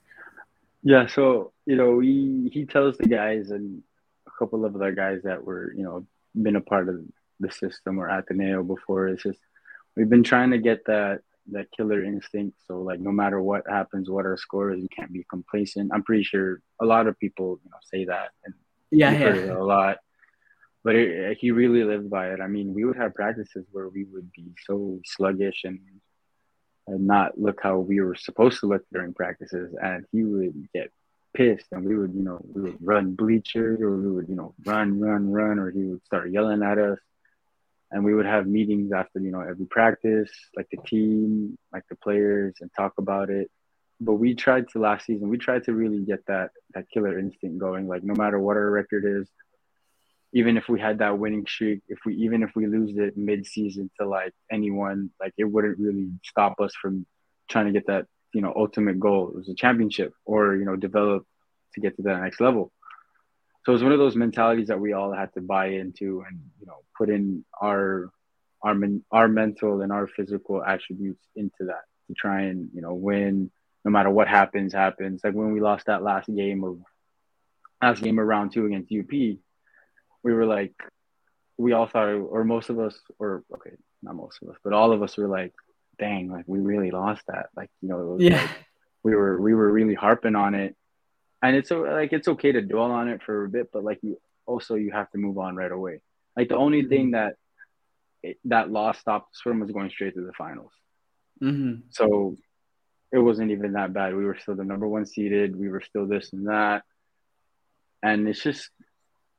Speaker 2: Yeah, so you know, he he tells the guys and a couple of other guys that were you know been a part of the system or Ateneo before. It's just we've been trying to get that that killer instinct. So like no matter what happens, what our score is, we can't be complacent. I'm pretty sure a lot of people you know say that and
Speaker 1: yeah, yeah.
Speaker 2: a lot. But it, he really lived by it. I mean, we would have practices where we would be so sluggish and and not look how we were supposed to look during practices. And he would get pissed and we would, you know, we would run bleachers or we would, you know, run, run, run, or he would start yelling at us. And we would have meetings after, you know, every practice, like the team, like the players, and talk about it. But we tried to last season, we tried to really get that that killer instinct going. Like no matter what our record is, even if we had that winning streak, if we even if we lose it mid season to like anyone, like it wouldn't really stop us from trying to get that, you know, ultimate goal. It was a championship or, you know, develop to get to that next level. So it was one of those mentalities that we all had to buy into and, you know, put in our our men, our mental and our physical attributes into that to try and, you know, win no matter what happens, happens. Like when we lost that last game of last game of round two against UP, we were like, we all thought, or most of us, or okay, not most of us, but all of us were like, dang, like we really lost that. Like, you know,
Speaker 1: yeah.
Speaker 2: Like, we were we were really harping on it, and it's like it's okay to dwell on it for a bit, but like you also you have to move on right away. Like the only mm-hmm. thing that it, that loss stopped us from was going straight to the finals.
Speaker 1: Mm-hmm.
Speaker 2: So it wasn't even that bad. We were still the number one seeded. We were still this and that, and it's just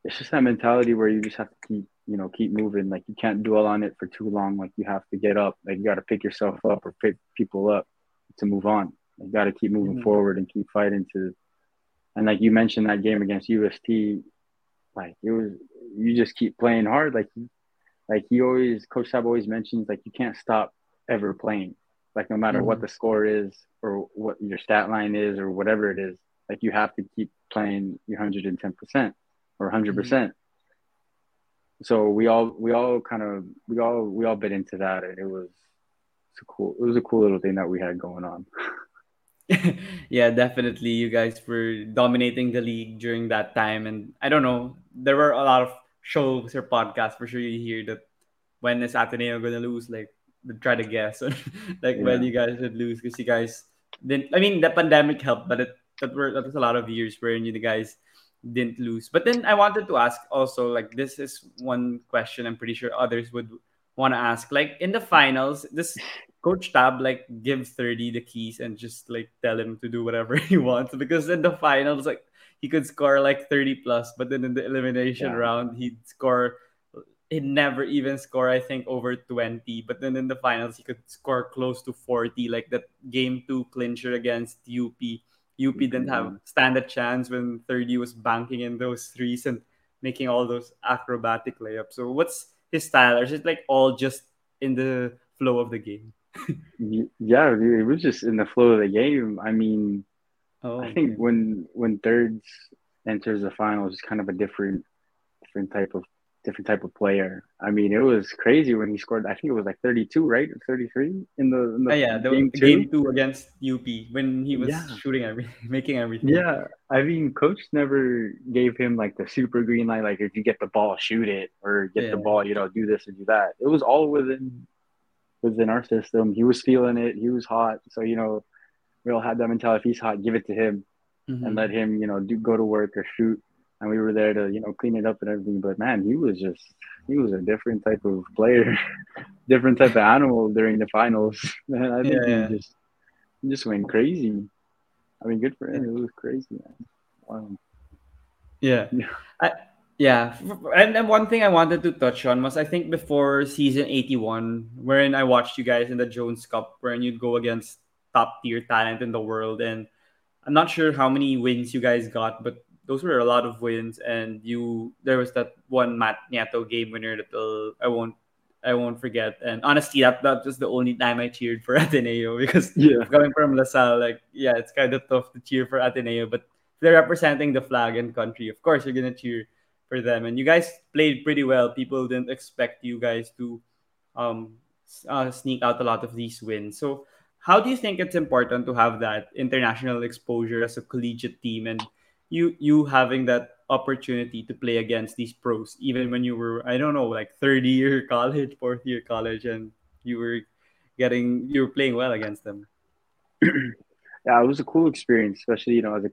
Speaker 2: it's just that mentality where you just have to keep you know keep moving. Like you can't dwell on it for too long. Like you have to get up. Like you got to pick yourself up or pick people up to move on. You got to keep moving mm-hmm. forward and keep fighting to and like you mentioned that game against UST like it was you just keep playing hard. Like like he always coach Tab always mentions like you can't stop ever playing. Like no matter mm-hmm. what the score is or what your stat line is or whatever it is like you have to keep playing your 110% or 100 mm-hmm. percent. So we all we all kind of we all we all bit into that, and it was it's a cool it was a cool little thing that we had going on. (laughs) (laughs)
Speaker 1: yeah, definitely. You guys were dominating the league during that time, and I don't know. There were a lot of shows or podcasts for sure. You hear that when is Ateneo gonna lose? Like, try to guess, (laughs) like yeah. when you guys would lose because you guys didn't. I mean, the pandemic helped, but it that were that was a lot of years wherein you guys didn't lose. But then I wanted to ask also, like, this is one question I'm pretty sure others would want to ask. Like, in the finals, this Coach Tab like give Thirdy the keys and just like tell him to do whatever (laughs) he wants because in the finals, like, he could score like 30 plus, but then in the elimination yeah. round, he'd score. He'd never even score, I think, over 20. But then in the finals, he could score close to 40, like that game two clincher against UP UP didn't have mm-hmm. stand a chance when Thirdy was banking in those threes and making all those acrobatic layups. So what's his style? Or is it like all just in the flow of the game?
Speaker 2: yeah, it was just in the flow of the game. I mean, oh, I think when when thirds enters the finals, it's kind of a different different type of different type of player. I mean, it was crazy when he scored. I think it was like 32, right? 33 in the, in the
Speaker 1: oh, yeah, the game, two. game two against UP when he was yeah. shooting everything, (laughs) making everything.
Speaker 2: Yeah, I mean, coach never gave him like the super green light, like if you get the ball, shoot it, or get yeah. the ball, you know, do this and do that. It was all within within our system. He was feeling it. He was hot, so you know, we all had that mentality. If he's hot, give it to him, mm-hmm. and let him, you know, do go to work or shoot and we were there to you know clean it up and everything. But man, he was just he was a different type of player, (laughs) different type of animal during the finals. (laughs) Man, I think yeah, he just he just went crazy. I mean, good for him. It was crazy, man. Wow.
Speaker 1: Yeah. Yeah. I, yeah, and, and one thing I wanted to touch on was I think before season 81, wherein I watched you guys in the Jones Cup, wherein you'd go against top tier talent in the world, and I'm not sure how many wins you guys got, but those were a lot of wins. And you, there was that one Matt Nieto game winner that will, I won't, I won't forget. And honestly, that that was the only time I cheered for (laughs) Ateneo because yeah. coming from LaSalle, like yeah, it's kind of tough to cheer for Ateneo, but they're representing the flag and country. Of course, you're gonna cheer for them. And you guys played pretty well. People didn't expect you guys to um, uh, sneak out a lot of these wins. So, how do you think it's important to have that international exposure as a collegiate team and you you having that opportunity to play against these pros even when you were i don't know like third year (laughs) college fourth year college and you were getting you were playing well against them (clears throat)
Speaker 2: yeah it was a cool experience especially you know as a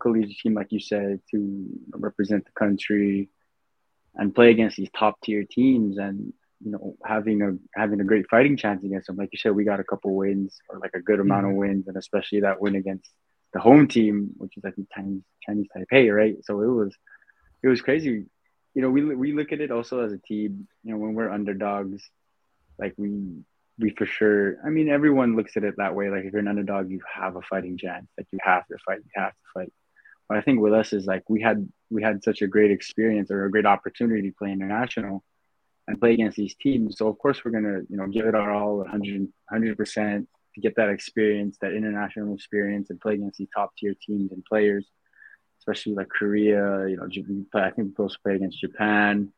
Speaker 2: collegiate team like you said to represent the country and play against these top tier teams and you know having a having a great fighting chance against them like you said we got a couple wins or like a good amount mm-hmm. of wins and especially that win against the home team, which is I think Chinese Chinese Taipei, right? So it was it was crazy. You know, we we look at it also as a team. You know, when we're underdogs, like we we for sure. I mean, everyone looks at it that way. Like if you're an underdog, you have a fighting chance. Like you have to fight. You have to fight. But I think with us is like we had we had such a great experience or a great opportunity to play international and play against these teams. So of course we're gonna you know give it our all, 100 percent to get that experience, that international experience, and play against these top tier teams and players, especially like Korea. You know, I think we also play against Japan,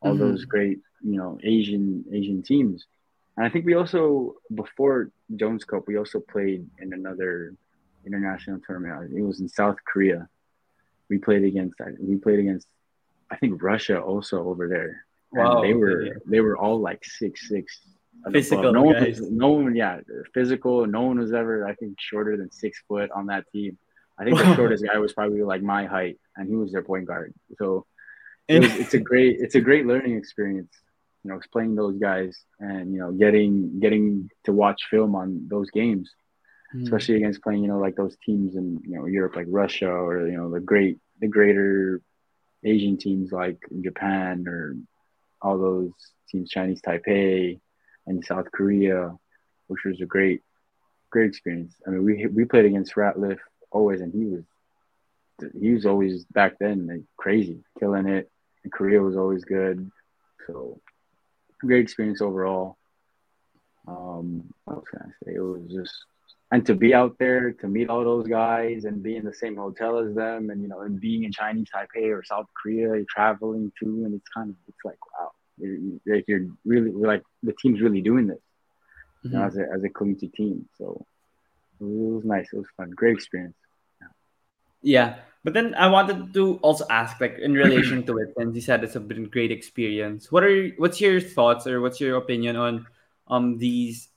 Speaker 2: all mm-hmm. those great you know Asian Asian teams. And I think we also before Jones Cup, we also played in another international tournament. It was in South Korea. We played against we played against I think Russia also over there. Wow, and they were yeah. they were all like six six
Speaker 1: physical.
Speaker 2: No one, was, no one, yeah, physical. No one was ever, I think, shorter than six foot on that team. I think the (laughs) shortest guy was probably like my height, and he was their point guard. So it was, it's a great, it's a great learning experience. You know, playing those guys, and you know, getting getting to watch film on those games, mm. especially against playing, you know, like those teams in you know Europe, like Russia, or you know the great, the greater Asian teams like Japan or all those teams, Chinese Taipei, and South Korea, which was a great, great experience. I mean, we we played against Ratliffe always, and he was he was always back then like crazy, killing it. And Korea was always good, so great experience overall. Um, what can I say? It was just and to be out there to meet all those guys and be in the same hotel as them and you know and being in Chinese Taipei or South Korea traveling too and it's kind of it's like wow you're, you're really like the team's really doing this mm-hmm. you know, mm-hmm. as a as a collegiate team. So it was nice. It was fun. Great experience.
Speaker 1: Yeah. yeah. But then I wanted to also ask, like in (clears throat) relation to it, and you said it's a great experience. What are what's your thoughts or what's your opinion on um these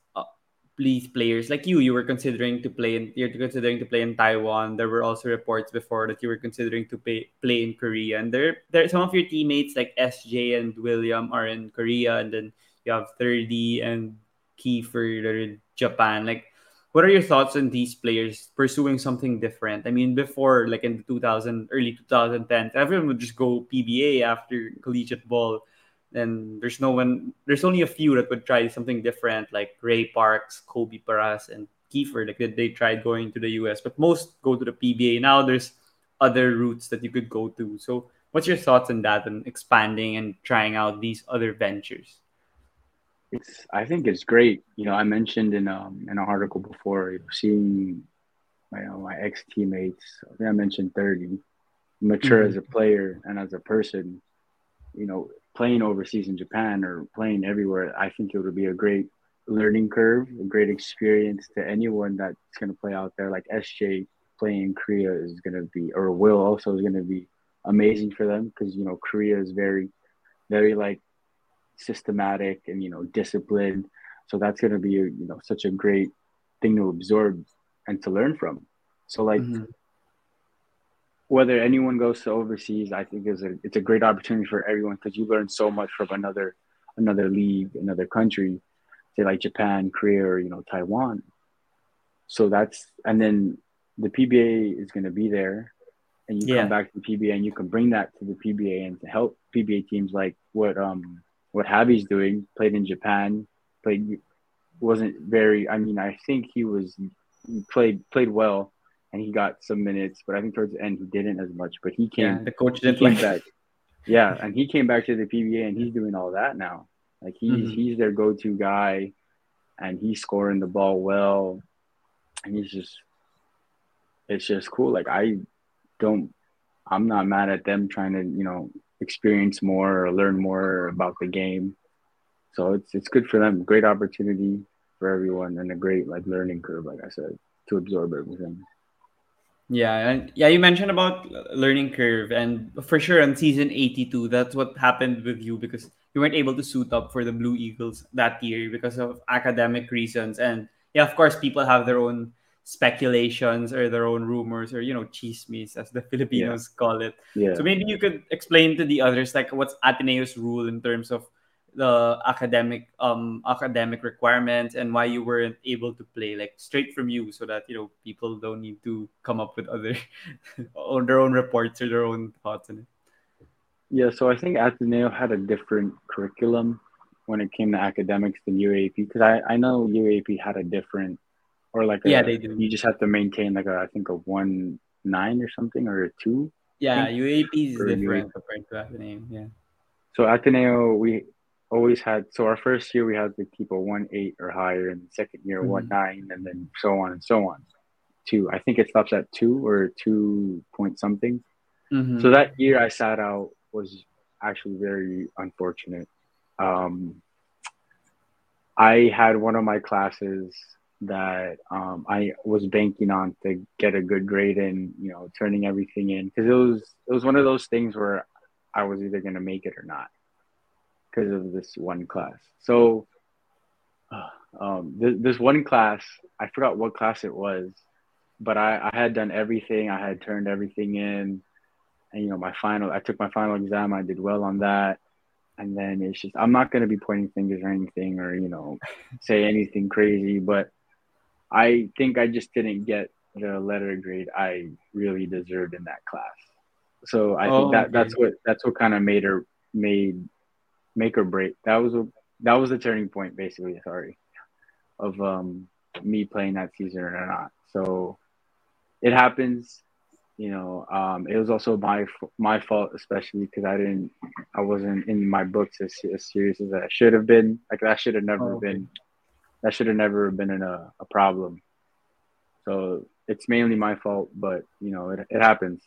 Speaker 1: these players like you you were considering to play in you're considering to play in Taiwan. There were also reports before that you were considering to pay, play in Korea. And there there some of your teammates like SJ and William are in Korea and then you have Thirdy and Kiefer they're in Japan. Like what are your thoughts on these players pursuing something different? I mean before like in the 2000 early 2010 everyone would just go PBA after collegiate ball and there's no one there's only a few that would try something different like ray parks kobe paras and kiefer like they tried going to the us but most go to the pba now there's other routes that you could go to. So what's your thoughts on that and expanding and trying out these other ventures?
Speaker 2: It's i think it's great. You know i mentioned in um in an article before seeing you know my ex teammates i think i mentioned Thirdy mature mm-hmm. as a player and as a person you know playing overseas in Japan or playing everywhere, I think it would be a great learning curve, a great experience to anyone that's going to play out there. Like SJ playing in Korea is going to be, or Will also is going to be amazing for them because you know Korea is very, very like systematic and you know disciplined. So that's going to be you know such a great thing to absorb and to learn from. So like. Mm-hmm. Whether anyone goes to overseas, I think is a it's a great opportunity for everyone because you learn so much from another another league, another country, say like Japan, Korea, or you know Taiwan. So that's and then the PBA is going to be there, and you yeah. come back to the PBA and you can bring that to the PBA and to help PBA teams like what um what Javi's doing. Played in Japan, played wasn't very. I mean, I think he was he played played well, and he got some minutes, but I think towards the end he didn't as much. But he came.
Speaker 1: Yeah, the coach didn't like
Speaker 2: back. Yeah, and he came back to the PBA and he's doing all that now. Like he's mm-hmm. he's their go-to guy, and he's scoring the ball well, and he's just it's just cool. Like I don't, I'm not mad at them trying to you know experience more or learn more about the game. So it's it's good for them. Great opportunity for everyone, and a great like learning curve, like I said, to absorb everything.
Speaker 1: Yeah, and yeah, you mentioned about learning curve, and for sure on season eighty-two, that's what happened with you because you weren't able to suit up for the Blue Eagles that year because of academic reasons, and yeah, of course, people have their own speculations or their own rumors or you know chismes as the (laughs) Filipinos yeah. call it. Yeah. So maybe you could explain to the others like what's Ateneo's rule in terms of the academic um academic requirements and why you weren't able to play like straight from you so that you know people don't need to come up with other (laughs) on their own reports or their own thoughts on it.
Speaker 2: Yeah so i think ateneo had a different curriculum when it came to academics than UAAP because I, I know UAAP had a different or like a,
Speaker 1: yeah they do.
Speaker 2: you just have to maintain like a i think a one nine or something or a two
Speaker 1: yeah UAAP is different UAAP. compared to ateneo yeah.
Speaker 2: So ateneo we always had so our first year we had to keep a one eight or higher, and the second year mm-hmm. one nine, and then so on and so on. Two, I think it stops at two or two point something. Mm-hmm. So that year I sat out was actually very unfortunate. Um, I had one of my classes that um, I was banking on to get a good grade in, you know, turning everything in because it was it was one of those things where I was either going to make it or not because of this one class. So uh, um, th- this one class, I forgot what class it was, but I, I had done everything. I had turned everything in, and you know my final. I took my final exam. I did well on that, and then it's just I'm not going to be pointing fingers or anything or you know (laughs) say anything crazy, but I think I just didn't get the letter grade I really deserved in that class. So I oh, think that okay. that's what that's what kind of made her made make or break. That was a that was the turning point, basically. Sorry, of um, me playing that season or not. So it happens. You know, um, it was also my my fault, especially because I didn't, I wasn't in my books as, as serious as I should have been. Like that should have never oh, okay. been, that should have never been in a, a problem. So it's mainly my fault, but you know, it, it happens.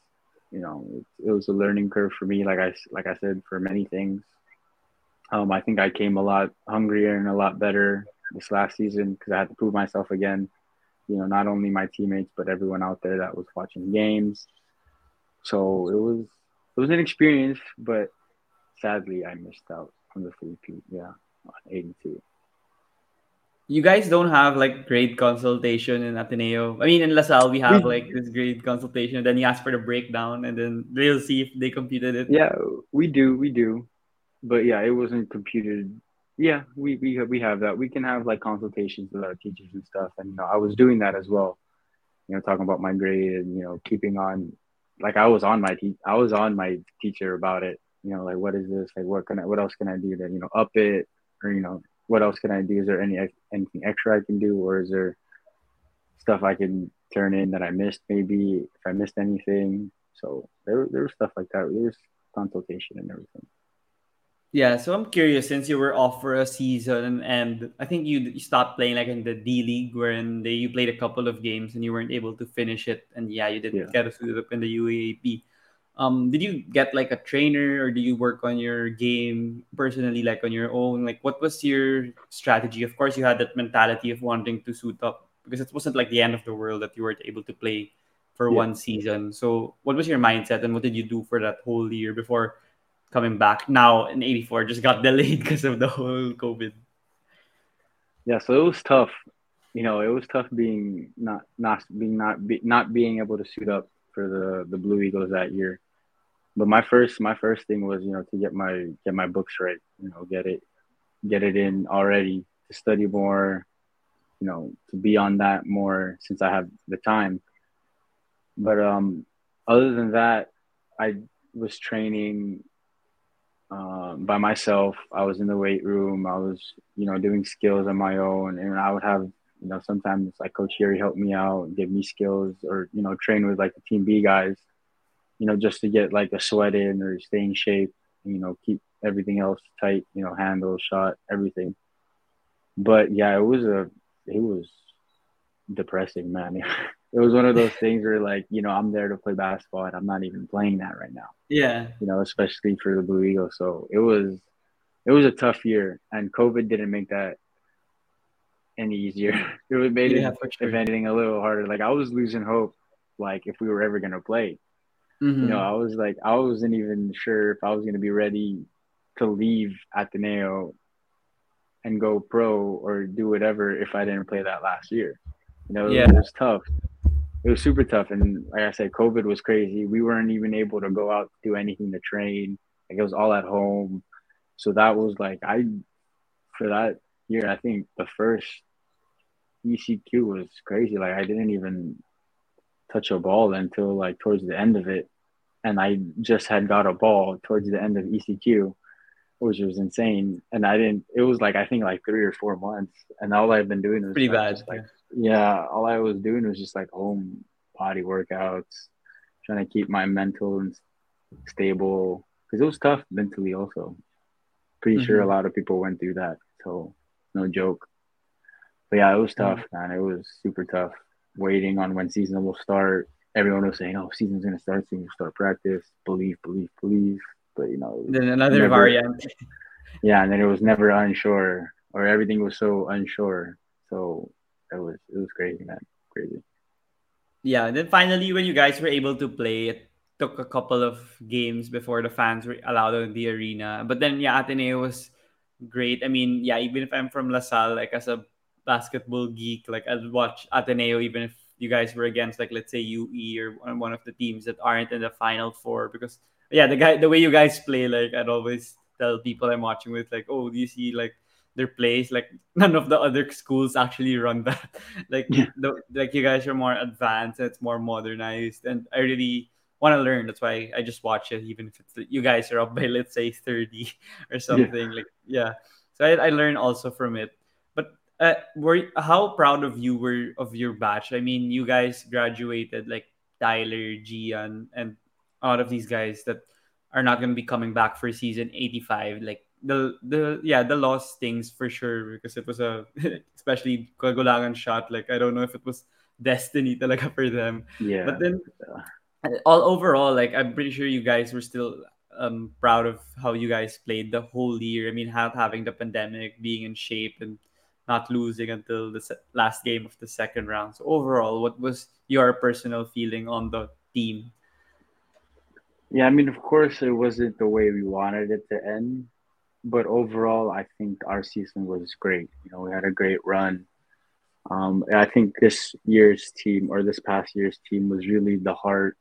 Speaker 2: You know, it, it was a learning curve for me. Like I like I said, for many things. Um, I think I came a lot hungrier and a lot better this last season because I had to prove myself again. You know, not only my teammates but everyone out there that was watching games. So it was it was an experience, but sadly I missed out on the three Yeah, on 82.
Speaker 1: You guys don't have like grade consultation in Ateneo. I mean, in LaSalle we have like this grade consultation. Then you ask for the breakdown, and then they'll see if they computed it.
Speaker 2: Yeah, we do, we do but yeah, it wasn't computed. Yeah, we we we have that. We can have like consultations with our teachers and stuff, and you know, I was doing that as well. You know, talking about my grade and you know, keeping on. Like I was on my te- I was on my teacher about it. You know, like what is this? Like what can I? What else can I do to you know up it? Or you know, what else can I do? Is there any anything extra I can do, or is there stuff I can turn in that I missed? Maybe if I missed anything. So there there was stuff like that. There was consultation and everything.
Speaker 1: Yeah, so I'm curious since you were off for a season and I think you, you stopped playing like in the D League wherein they, you played a couple of games and you weren't able to finish it and yeah, you didn't yeah. get a suit up in the UAAP. um did you get like a trainer or do you work on your game personally like on your own like what was your strategy of course you had that mentality of wanting to suit up because it wasn't like the end of the world that you weren't able to play for yeah. one season so what was your mindset and what did you do for that whole year before coming back. Now in 84 just got (laughs) delayed because of the whole covid.
Speaker 2: Yeah so it was tough. You know it was tough being not not being not be, not being able to suit up for the the blue eagles that year. But my first my first thing was you know to get my get my books right you know get it get it in already to study more you know to be on that more since i have the time. But um other than that i was training uh, by myself i was in the weight room i was you know doing skills on my own and i would have you know sometimes like coach Harry help me out give me skills or you know train with like the team b guys you know, just to get like a sweat in or stay in shape, you know, keep everything else tight, you know, handle, shot, everything. But yeah, it was a, it was depressing, man. (laughs) it was one of those things where like, you know, I'm there to play basketball and I'm not even playing that right now.
Speaker 1: Yeah.
Speaker 2: You know, especially for the Blue Eagles. So it was, it was a tough year and COVID didn't make that any easier. (laughs) It would made yeah, it, sure. if anything, a little harder. Like I was losing hope, like if we were ever gonna play. Mm-hmm. You know, I was like, I wasn't even sure if I was going to be ready to leave Ateneo and go pro or do whatever if I didn't play that last year. You know, yeah. it was tough. It was super tough. And like I said, COVID was crazy. We weren't even able to go out do anything to train. Like it was all at home. So that was like I for that year, I think the first ECQ was crazy. Like I didn't even touch a ball until like towards the end of it and I just had got a ball towards the end of ECQ, which was insane. And I didn't. It was like I think like three or four months, and all I've been doing was
Speaker 1: pretty bad.
Speaker 2: Like yeah, all I was doing was just like home body workouts, trying to keep my mental and stable because it was tough mentally also. Pretty mm-hmm. sure a mm-hmm. lot of people went through that, so no joke. But yeah, it was tough, man. It was super tough. Waiting on when season will start, everyone was saying, "Oh, season's gonna start soon. Start practice. Believe, believe, believe." But you know,
Speaker 1: then another never, variant. (laughs)
Speaker 2: yeah, and then it was never unsure, or everything was so unsure. So it was it was crazy, man, crazy.
Speaker 1: Yeah, and then finally, when you guys were able to play, it took a couple of games before the fans were allowed in the arena. But then, yeah, Ateneo was great. I mean, yeah, even if I'm from LaSalle, like as a basketball geek, like I'd watch Ateneo even if you guys were against like let's say UE or one of the teams that aren't in the final four because yeah the guy the way you guys play like I'd always tell people I'm watching with like oh do you see like their place. like (laughs) none of the other schools actually run that (laughs) like yeah. the, like you guys are more advanced and it's more modernized and I really want to learn that's why I just watch it even if it's you guys are up by let's say 30 (laughs) or something yeah. like yeah so I, I learn also from it But uh, were how proud of you were of your batch? I mean, you guys graduated like Tyler, Gian, and a lot of these guys that are not going to be coming back for season 85. Like the the yeah the lost things for sure because it was a (laughs) especially Cagulangan shot. Like I don't know if it was destiny talaga for them.
Speaker 2: Yeah.
Speaker 1: But then all overall, like I'm pretty sure you guys were still um proud of how you guys played the whole year. I mean, have, having the pandemic, being in shape, and not losing until the last game of the second round. So overall, what was your personal feeling on the team?
Speaker 2: Yeah, I mean, of course, it wasn't the way we wanted it to end, but overall, I think our season was great. You know, we had a great run. Um, I think this year's team or this past year's team was really the heart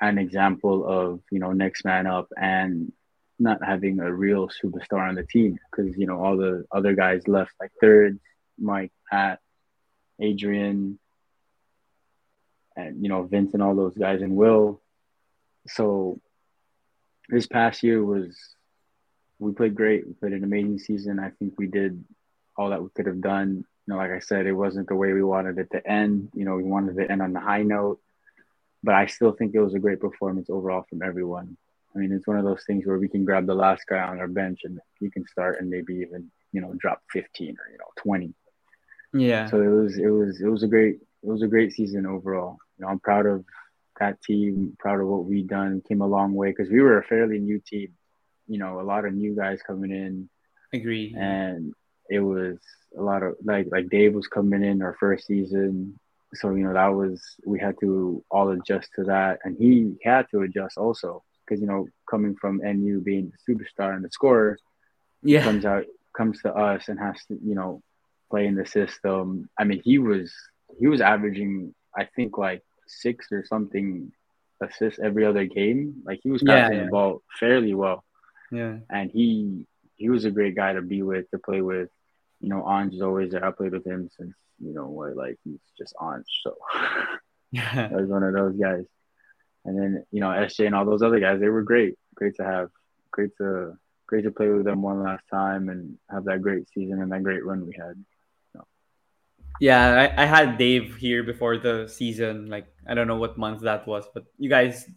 Speaker 2: and example of you know next man up and not having a real superstar on the team because you know all the other guys left like third, Mike, Pat, Adrian, and you know Vince and all those guys and Will. So this past year was we played great. We played an amazing season. I think we did all that we could have done. You know, like I said, it wasn't the way we wanted it to end. You know, we wanted to end on a high note, but I still think it was a great performance overall from everyone. I mean, it's one of those things where we can grab the last guy on our bench and you can start and maybe even you know drop 15 or you know 20.
Speaker 1: Yeah.
Speaker 2: So it was it was it was a great it was a great season overall. You know, I'm proud of that team, proud of what we done. Came a long way because we were a fairly new team. You know, a lot of new guys coming in.
Speaker 1: Agree.
Speaker 2: And it was a lot of like like Dave was coming in our first season. So, you know, that was we had to all adjust to that. And he had to adjust also. Because, you know, coming from NU being the superstar and the scorer, yeah. comes out comes to us and has to, you know, play in the system. I mean, he was he was averaging, I think, like six or something assists every other game. Like he was passing yeah, yeah. the ball fairly well.
Speaker 1: Yeah.
Speaker 2: And he he was a great guy to be with, to play with. You know, Ange is always there. I played with him since, you know, what like he's just Ange. So (laughs) yeah. I was one of those guys. And then, you know, SJ and all those other guys, they were great. Great to have. Great to great to play with them one last time and have that great season and that great run we had.
Speaker 1: Yeah, I, I had Dave here before the season. Like I don't know what month that was, but you guys,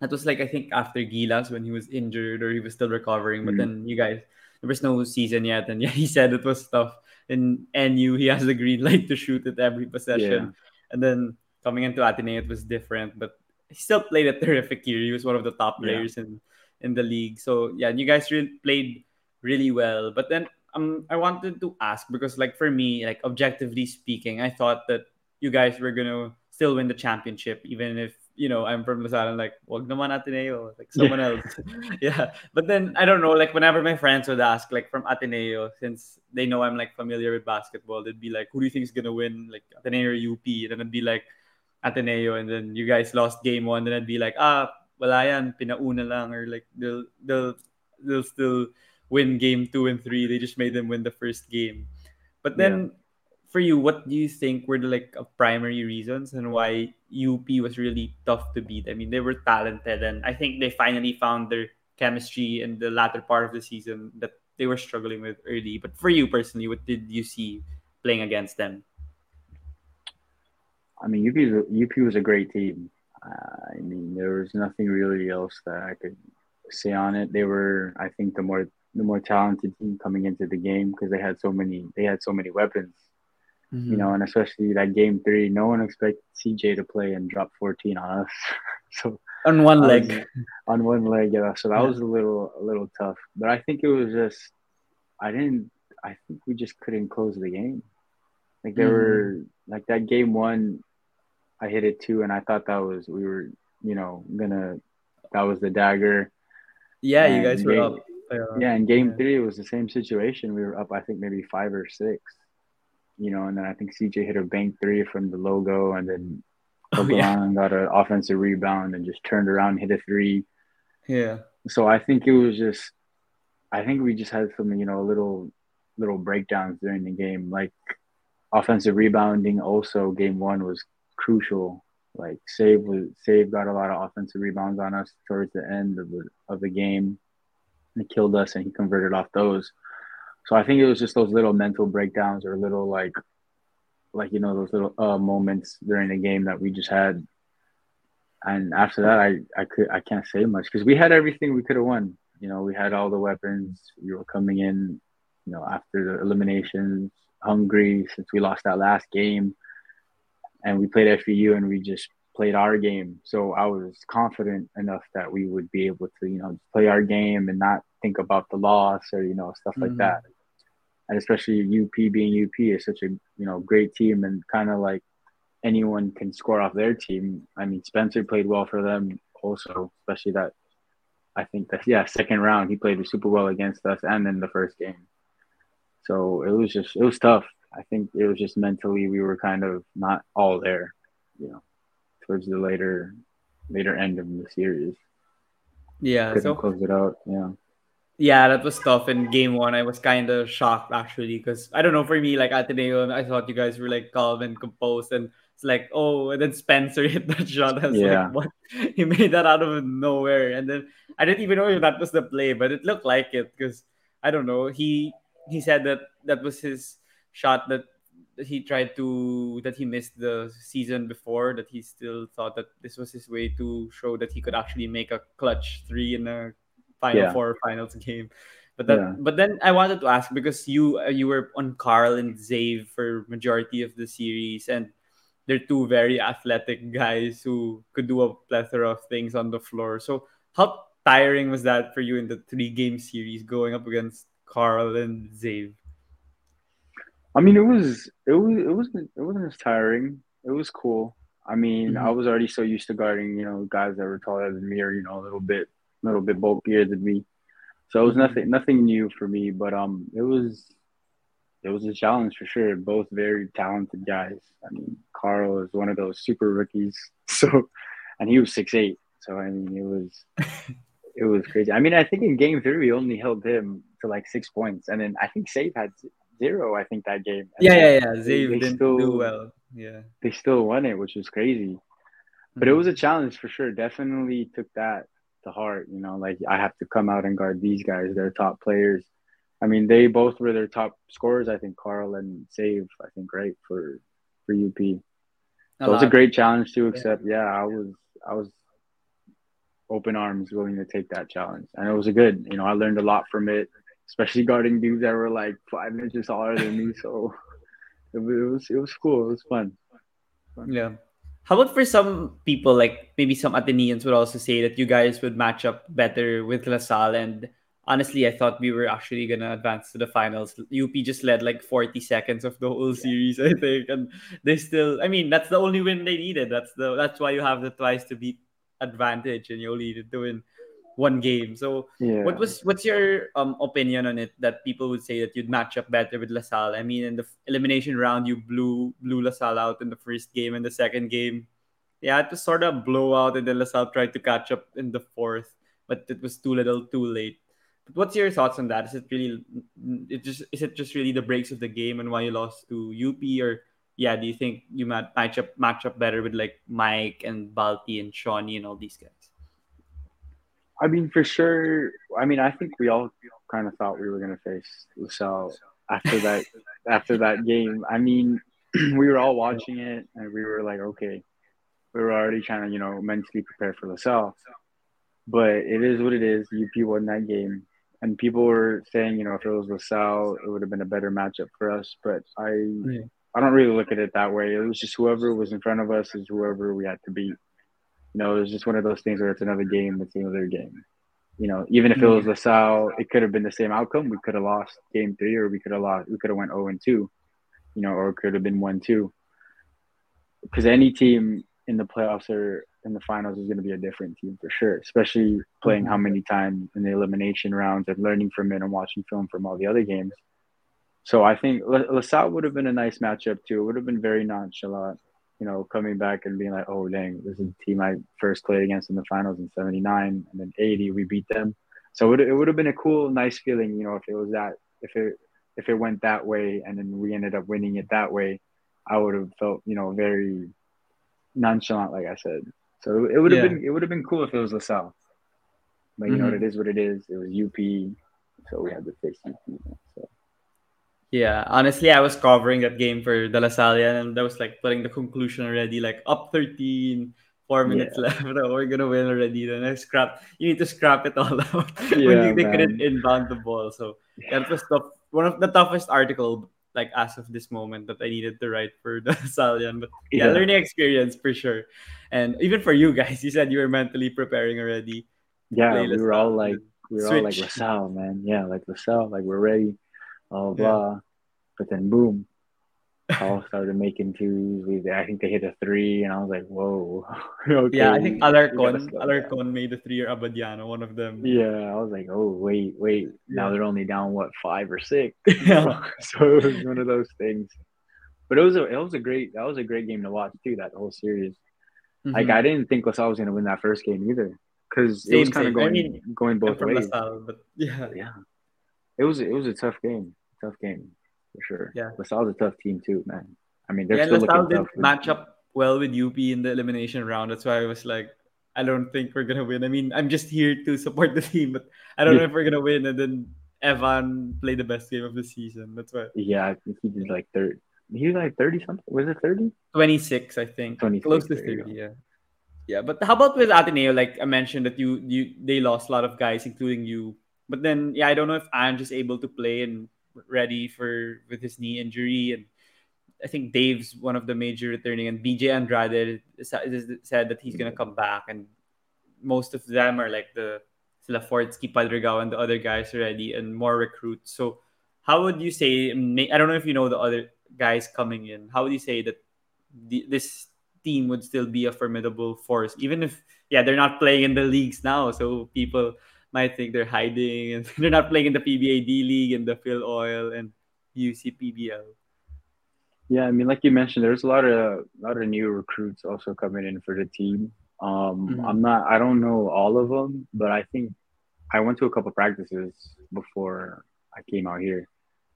Speaker 1: that was like I think after Gilas when he was injured or he was still recovering. But mm-hmm. then you guys, there was no season yet, and (laughs) yeah, he said it was tough. In NU, he has the green light to shoot at every possession, yeah. and then coming into Ateneo, it was different. But he still played a terrific year. He was one of the top players yeah. in in the league. So yeah, you guys really played really well. But then um I wanted to ask because like for me, like objectively speaking, I thought that you guys were gonna still win the championship, even if you know I'm from Lasalle. Like, wag naman Ateneo, like someone yeah. else. (laughs) yeah, but then I don't know. Like whenever my friends would ask, like from Ateneo, since they know I'm like familiar with basketball, they'd be like, "Who do you think is gonna win? Like Ateneo or UP?" And then I'd be like, Ateneo, and then you guys lost game one. Then I'd be like, "Ah, wala yan, pinauna lang," or like they'll they'll they'll still win game two and three. They just made them win the first game. But then, yeah. For you, what do you think were the like primary reasons and why UP was really tough to beat? I mean, they were talented, and I think they finally found their chemistry in the latter part of the season that they were struggling with early. But for you personally, what did you see playing against them?
Speaker 2: I mean, UP UP was a great team. Uh, I mean, there was nothing really else that I could say on it. They were, I think, the more the more talented team coming into the game because they had so many they had so many weapons. Mm-hmm. You know, and especially that game three, no one expected CJ to play and drop 14 on us. (laughs) so
Speaker 1: on one leg, (laughs)
Speaker 2: on one leg, yeah. So that yeah. was a little a little tough. But I think it was just I didn't. I think we just couldn't close the game. Like there mm-hmm. were like that game one, I hit it two, and I thought that was we were you know gonna that was the dagger.
Speaker 1: Yeah, and you guys were up
Speaker 2: yeah, in game yeah. three, it was the same situation. We were up, I think, maybe five or six, you know, and then I think CJ hit a bank three from the logo, and then (laughs) oh, yeah. got an offensive rebound and just turned around, hit a three.
Speaker 1: Yeah.
Speaker 2: So I think it was just, I think we just had some, you know, a little, little breakdowns during the game. Like offensive rebounding, also game one was crucial. Like Zave was Zave got a lot of offensive rebounds on us towards the end of the of the game and killed us, and he converted off those. So I think it was just those little mental breakdowns or little like, like you know those little uh, moments during the game that we just had. And after that, I I could I can't say much because we had everything we could have won. You know, we had all the weapons. We were coming in, you know, after the eliminations, hungry since we lost that last game, and we played FEU and we just played our game. So I was confident enough that we would be able to, you know, play our game and not think about the loss or, you know, stuff like mm-hmm. that. And especially UP being UP is such a, you know, great team and kind of like anyone can score off their team. I mean, Spencer played well for them also, especially that I think that yeah, second round he played super well against us and in the first game. So it was just it was tough. I think it was just mentally we were kind of not all there, you know towards the later later end of the series.
Speaker 1: Yeah,
Speaker 2: couldn't so close it out. Yeah.
Speaker 1: Yeah, that was tough. In game one, I was kind of shocked actually because I don't know. For me, like Ateneo, I thought you guys were like calm and composed, and it's like, oh, and then Spencer (laughs) hit that shot. I was yeah. like, what? (laughs) He made that out of nowhere, and then I didn't even know if that was the play, but it looked like it because I don't know. He he said that that was his shot that that he tried to that he missed the season before that he still thought that this was his way to show that he could actually make a clutch three in a final yeah. four finals game but that yeah. but then i wanted to ask because you uh, you were on carl and zave for majority of the series and they're two very athletic guys who could do a plethora of things on the floor. So how tiring was that for you in the three game series going up against Carl and Zave?
Speaker 2: I mean, it was it was it wasn't it wasn't as tiring. It was cool. I mean, mm-hmm. I was already so used to guarding, you know, guys that were taller than me or you know a little bit a little bit bulkier than me. So it was mm-hmm. nothing nothing new for me, but um, it was it was a challenge for sure. Both very talented guys. I mean, Carl is one of those super rookies, (laughs) so and he was six eight. So I mean, it was (laughs) it was crazy. I mean, I think in game three we only held him to like six points, and then I think Zave had zero. I think that game.
Speaker 1: And yeah, yeah, yeah. Zave didn't still, do well. Yeah,
Speaker 2: they still won it, which was crazy. Mm-hmm. But it mm-hmm. was a challenge for sure. Definitely took that to heart. You know, like I have to come out and guard these guys. They're top players. I mean, they both were their top scorers. I think Carl and Zave. I think right for for UP. So it was a great challenge to accept. Yeah. yeah, I was I was open arms willing to take that challenge, and it was a good. You know, I learned a lot from it, especially guarding dudes that were like five inches taller than me. So (laughs) it was it was cool. It was fun.
Speaker 1: fun. Yeah. How about for some people, like maybe some Ateneans would also say that you guys would match up better with LaSalle. And honestly, I thought we were actually going to advance to the finals. UP just led like 40 seconds of the whole series, I think. And they still, I mean, that's the only win they needed. That's the That's why you have the twice to beat advantage and you only needed to win one game. So yeah. what was what's your um opinion on it that people would say that you'd match up better with LaSalle? I mean in the elimination round you blew blew LaSalle out in the first game and the second game. Yeah, it was sort of blowout and then LaSalle tried to catch up in the fourth, but it was too little too late. But what's your thoughts on that? Is it really it just is it just really the breaks of the game and why you lost to UP or yeah, do you think you might match up match up better with like Mike and Balti and Schonny and all these guys?
Speaker 2: I mean, for sure. I mean, I think we all kind of thought we were going to face LaSalle after that after that game. I mean, (clears throat) we were all watching it and we were like, okay, we were already trying to, you know, mentally prepare for LaSalle. But it is what it is. UP won that game. And people were saying, you know, if it was LaSalle, it would have been a better matchup for us. But I yeah. I don't really look at it that way. It was just whoever was in front of us is whoever we had to beat you know, it was just one of those things where it's another game, it's another game. You know, even if it mm-hmm. was LaSalle, it could have been the same outcome. We could have lost game three, or we could have lost. We could have went zero oh and two, you know, or it could have been one two. Because any team in the playoffs or in the finals is going to be a different team for sure, especially playing how mm-hmm. many times in the elimination rounds and learning from it and watching film from all the other games. So I think LaSalle would have been a nice matchup too. It would have been very nonchalant you know, coming back and being like, oh, dang, this is the team I first played against in the finals in 79 and then 80, we beat them. So it, it would have been a cool, nice feeling, you know, if it was that, if it, if it went that way and then we ended up winning it that way, I would have felt, you know, very nonchalant, like I said. So it would have yeah. been, it would have been cool if it was LaSalle. But you mm-hmm. know, it is what it is. It was UP. So we had to face UP. So.
Speaker 1: Yeah, honestly, I was covering that game for De La Salle, and that was like putting the conclusion already, like up 13, four minutes yeah. (laughs) left. Oh, we're gonna win already. Then I scrap. You need to scrap it all (laughs) out yeah, when they couldn't inbound the ball. So yeah. that was the one of the toughest article like as of this moment that I needed to write for (laughs) the Salian. But yeah, yeah, learning experience for sure. And even for you guys, you said you were mentally preparing already.
Speaker 2: Yeah, we were all like we were Switch. all like LaSalle, man. Yeah, like LaSalle, like we're ready blah blah. Yeah. But then boom, all started making twos. We I think they hit a three, and I was like, whoa. (laughs)
Speaker 1: okay. Yeah, I think Alarcon Alarcon made a three or Abadiano, one of them.
Speaker 2: Yeah, I was like, oh wait, wait. Yeah. Now they're only down what five or six. (laughs) Yeah. (laughs) so it was one of those things. But it was a it was a great that was a great game to watch too. That whole series. Mm-hmm. Like I didn't think LaSalle was gonna win that first game either because it was kind of going I mean, going both ways. LaSalle,
Speaker 1: but yeah,
Speaker 2: yeah it was it was a tough game, tough game for sure. Yeah, LaSalle's a tough team too, man. I mean, they're yeah, still LaSalle
Speaker 1: did match up well with UP in the elimination round. That's why I was like, I don't think we're gonna win. I mean, I'm just here to support the team, but I don't yeah. know if we're gonna win. And then Evan played the best game of the season. That's why.
Speaker 2: Yeah, he did like thirty. He was like thirty something. Was it thirty?
Speaker 1: Twenty six, I think. Twenty close to thirty. Yeah. Yeah, but how about with Ateneo? Like I mentioned that you you they lost a lot of guys, including you. But then, yeah, I don't know if Ange is able to play and ready for with his knee injury. And I think Dave's one of the major returning, and BJ Andrade said that he's gonna come back, and most of them are like the sila Forthsky, Padrigao, and the other guys already, and more recruits. So, how would you say? I don't know if you know the other guys coming in. How would you say that the, this team would still be a formidable force, even if yeah they're not playing in the leagues now, so people might think they're hiding and (laughs) they're not playing in the PBA D League and the Filoil and UCPBL.
Speaker 2: Yeah, I mean, like you mentioned, there's a lot of a lot of new recruits also coming in for the team. Um, mm-hmm. I'm not, I don't know all of them, but I think I went to a couple practices before I came out here,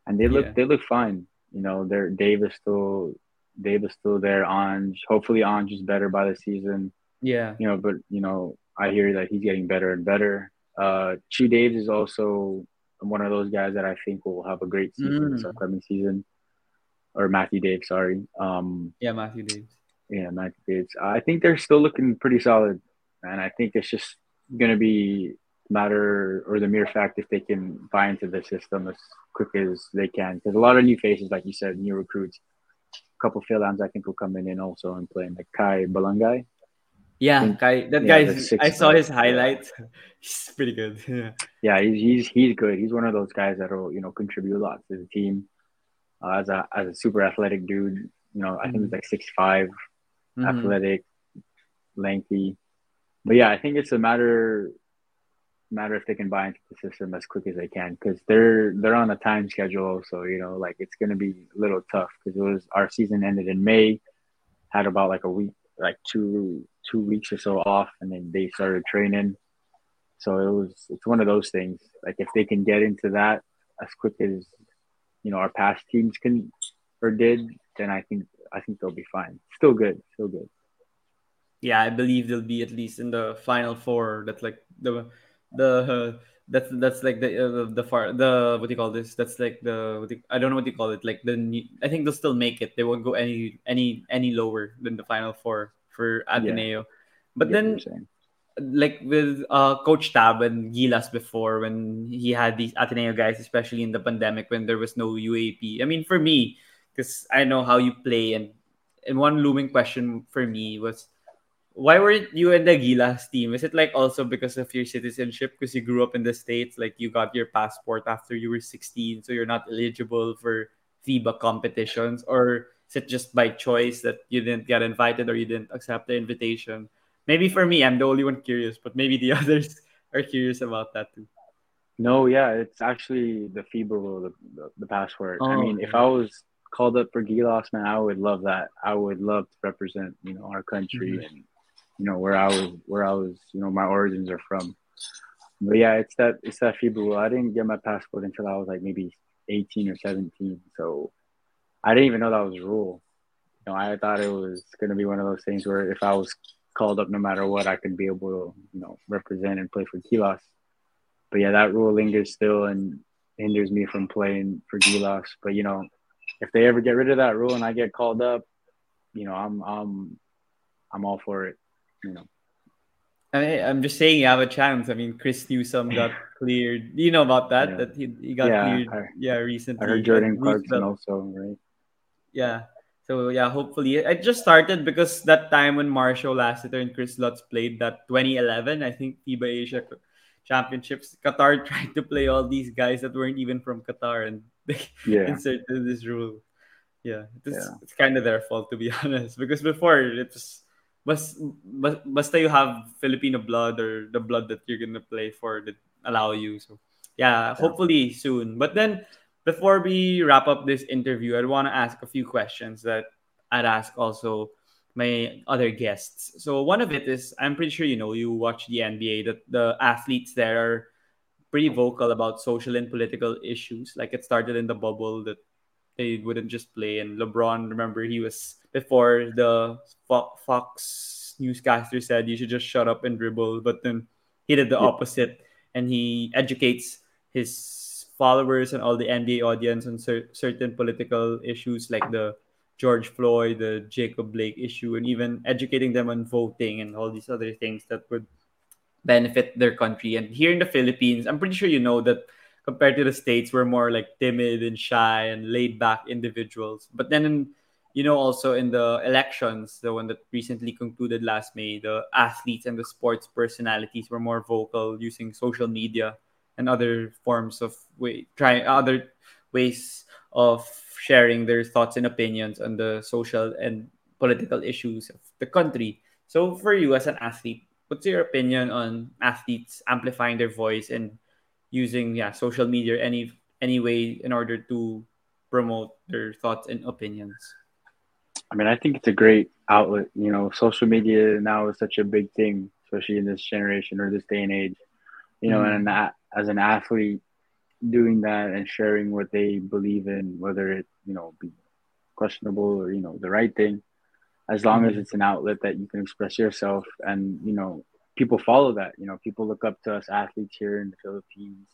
Speaker 2: and they look yeah. they look fine. You know, they're Dave is still Dave is still there. Ange, hopefully Ange is better by the season.
Speaker 1: Yeah,
Speaker 2: you know, but you know, I hear that he's getting better and better. Uh, Chi Daves is also one of those guys that I think will have a great season mm. this upcoming season. Or Matthew Dave, sorry. Um,
Speaker 1: yeah, Matthew Dave.
Speaker 2: Yeah, Matthew Dave. I think they're still looking pretty solid, and I think it's just gonna be matter or the mere fact if they can buy into the system as quick as they can. Because a lot of new faces, like you said, new recruits. A couple of Fil-Ams I think will come in and also and play. like Kai Ballungay.
Speaker 1: Yeah, guy. That yeah, guy. I saw his highlights. (laughs) he's pretty good. Yeah.
Speaker 2: Yeah, he's, he's he's good. He's one of those guys that'll you know contribute a lot to the team. Uh, as a as a super athletic dude, you know, I think he's mm-hmm. like six five, mm-hmm. athletic, lengthy. But yeah, I think it's a matter matter if they can buy into the system as quick as they can because they're they're on a time schedule. So you know, like it's gonna be a little tough because it was our season ended in May, had about like a week like two two weeks or so off, and then they started training. So it was it's one of those things. Like if they can get into that as quick as you know our past teams can or did, then I think I think they'll be fine. Still good, still good.
Speaker 1: Yeah, I believe they'll be at least in the final four. That's like the the uh, that's that's like the uh, the far the what do you call this? That's like the you, I don't know what you call it. Like the I think they'll still make it. They won't go any any any lower than the final four for Ateneo. Yeah. But then like with uh coach tab and gilas before when he had these ateneo guys especially in the pandemic when there was no UAAP i mean for me because i know how you play and and one looming question for me was why weren't you in the Gilas team? Is it like also because of your citizenship? Because you grew up in the States, like you got your passport after you were 16, so you're not eligible for FIBA competitions? Or is it just by choice that you didn't get invited or you didn't accept the invitation? Maybe for me, I'm the only one curious, but maybe the (laughs) others are curious about that too.
Speaker 2: No, yeah, it's actually the rule, the, the, the passport. Oh, I mean, okay. if I was called up for Gilas, man, I would love that. I would love to represent, you know, our country mm-hmm. and you know where I was where I was you know my origins are from. But yeah, it's that it's that FIBA I didn't get my passport until I was like maybe 18 or 17. So I didn't even know that was a rule. You know, I thought it was gonna be one of those things where if I was called up no matter what, I could be able to, you know, represent and play for Gilas. But yeah, that rule lingers still and hinders me from playing for Gilas. But you know, if they ever get rid of that rule and I get called up, you know, I'm I'm I'm all for it you know.
Speaker 1: I I'm just saying you have a chance. I mean, Chris Newsome got (laughs) cleared. You know about that? Yeah. That he, he got yeah, cleared. I, yeah, recently.
Speaker 2: I heard Jordan Clarkson also, right?
Speaker 1: Yeah. So yeah, hopefully I just started because that time when Marcio Lassiter and Chris Lutz played that 2011, I think FIBA Asia Championships, Qatar (laughs) tried to play all these guys that weren't even from Qatar, and they yeah. (laughs) inserted this rule. Yeah, it's, yeah. it's kind of their fault to be (laughs) honest, because before it was bas, bas, basta you have Filipino blood or the blood that you're gonna play for that allow you. So yeah, hopefully soon. But then before we wrap up this interview, I'd want to ask a few questions that I'd ask also my other guests. So one of it is I'm pretty sure you know you watch the NBA that the athletes there are pretty vocal about social and political issues. Like it started in the bubble that they wouldn't just play. And LeBron, remember, he was before the Fox newscaster said you should just shut up and dribble, but then he did the yeah. opposite and he educates his followers and all the NBA audience on cer- certain political issues like the George Floyd, the Jacob Blake issue, and even educating them on voting and all these other things that would benefit their country. And here in the Philippines, I'm pretty sure you know that compared to the states we're more like timid and shy and laid back individuals but then in you know, also in the elections, the one that recently concluded last May, the athletes and the sports personalities were more vocal using social media and other forms of way try other ways of sharing their thoughts and opinions on the social and political issues of the country. So for you as an athlete, what's your opinion on athletes amplifying their voice and using yeah social media any any way in order to promote their thoughts and opinions?
Speaker 2: I mean, I think it's a great outlet. You know, social media now is such a big thing, especially in this generation or this day and age. You know, mm-hmm. and as an athlete, doing that and sharing what they believe in, whether it you know be questionable or you know the right thing, as long mm-hmm. as it's an outlet that you can express yourself, and you know people follow that. You know, people look up to us athletes here in the Philippines,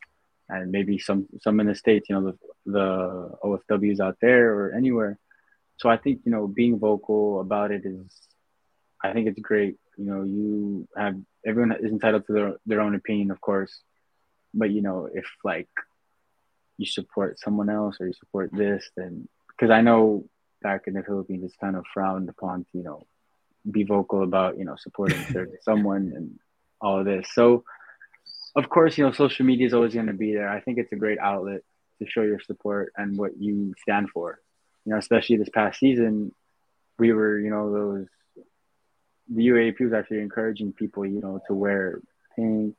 Speaker 2: and maybe some some in the states. You know, the the OFWs out there or anywhere. So I think you know being vocal about it is, I think it's great. You know, you have everyone is entitled to their their own opinion, of course, but you know if like you support someone else or you support this, then because I know back in the Philippines it's kind of frowned upon to, you know, be vocal about, you know, supporting (laughs) someone and all of this. So of course, you know, social media is always going to be there. I think it's a great outlet to show your support and what you stand for. You know, especially this past season, we were, you know, those the UAAP was actually encouraging people, you know, to wear pink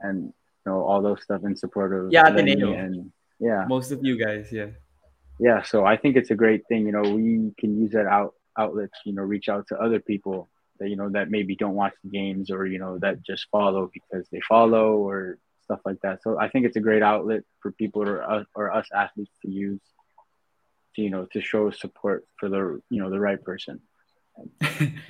Speaker 2: and you know all those stuff in support of
Speaker 1: yeah, and
Speaker 2: yeah.
Speaker 1: Most of you guys yeah.
Speaker 2: Yeah so i think it's a great thing you know we can use that out outlets you know reach out to other people that you know that maybe don't watch the games or you know that just follow because they follow or stuff like that. So i think it's a great outlet for people or us, or us athletes to use to, you know to show support for the you know the right person. (laughs)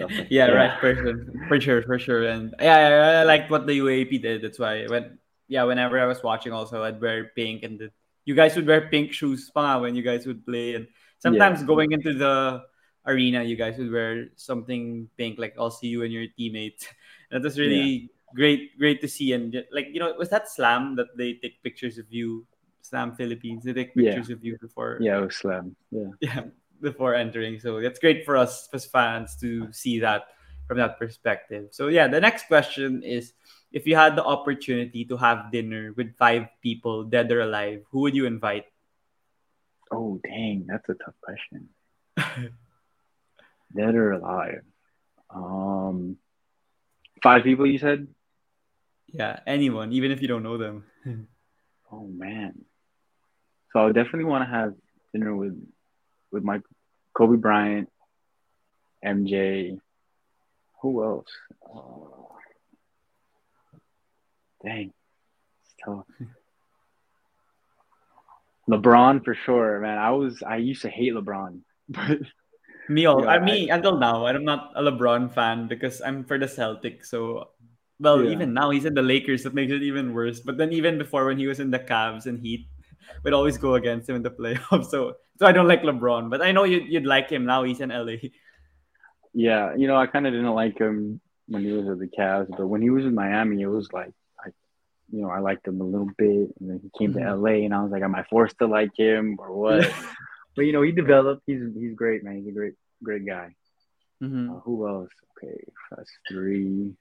Speaker 1: Like yeah, right person. For sure for sure. And yeah I, I liked what the UAAP did. That's why when yeah whenever i was watching also i'd wear pink and the you guys would wear pink shoes pa when you guys would play. And sometimes yeah. going into the arena you guys would wear something pink like I'll see you and your teammates. (laughs) That was really yeah. great great to see. And like you know was that slam that they take pictures of you? Slam philippines they take pictures yeah. of you before
Speaker 2: yeah it was slam. Yeah. (laughs)
Speaker 1: Yeah before entering. So that's great for us as fans to see that from that perspective. So yeah the next question is if you had the opportunity to have dinner with five people, dead or alive, who would you invite?
Speaker 2: Oh, dang, that's a tough question. (laughs) dead or alive? Um, five people, you said?
Speaker 1: Yeah, anyone, even if you don't know them. (laughs)
Speaker 2: oh man, so I definitely want to have dinner with with my Kobe Bryant, MJ. Who else? Uh, Dang, it's tough. LeBron for sure, man. I was I used to hate LeBron, (laughs) but
Speaker 1: me, all, I mean, until now, I'm not a LeBron fan because I'm for the Celtics. So, well, yeah. even now he's in the Lakers. That makes it even worse. But then even before when he was in the Cavs and Heat, (laughs) would always go against him in the playoffs. (laughs) So, so I don't like LeBron. But I know you'd, you'd like him now. He's in LA.
Speaker 2: Yeah, you know, I kind of didn't like him when he was at the Cavs, but when he was in Miami, it was like you know, I liked him a little bit, and then he came mm-hmm. to LA, and I was like, am I forced to like him or what? (laughs) but you know, he developed. He's he's great, man. He's a great great guy. Mm-hmm. Uh, who else? Okay, that's three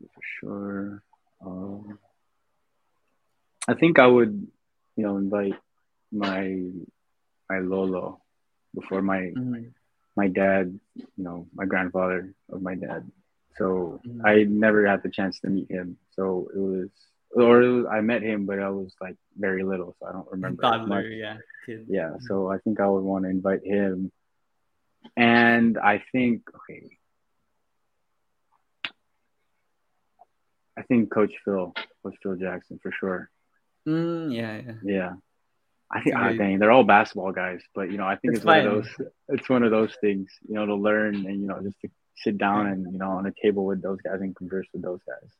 Speaker 2: for sure. Um, I think I would, you know, invite my my Lolo before my mm-hmm. my dad, you know, my grandfather of my dad. So mm-hmm. I never had the chance to meet him. So it was, or it was, I met him, but I was like very little, so I don't remember.
Speaker 1: Toddler, yeah.
Speaker 2: Kid. Yeah. So I think I would want to invite him. And I think, okay. I think Coach Phil, Coach Phil Jackson for sure.
Speaker 1: Mm, yeah, yeah.
Speaker 2: Yeah. I think, oh, dang, they're all basketball guys, but you know, I think it's, it's one of those. It's one of those things, you know, to learn and you know, just to sit down and you know on a table with those guys and converse with those guys.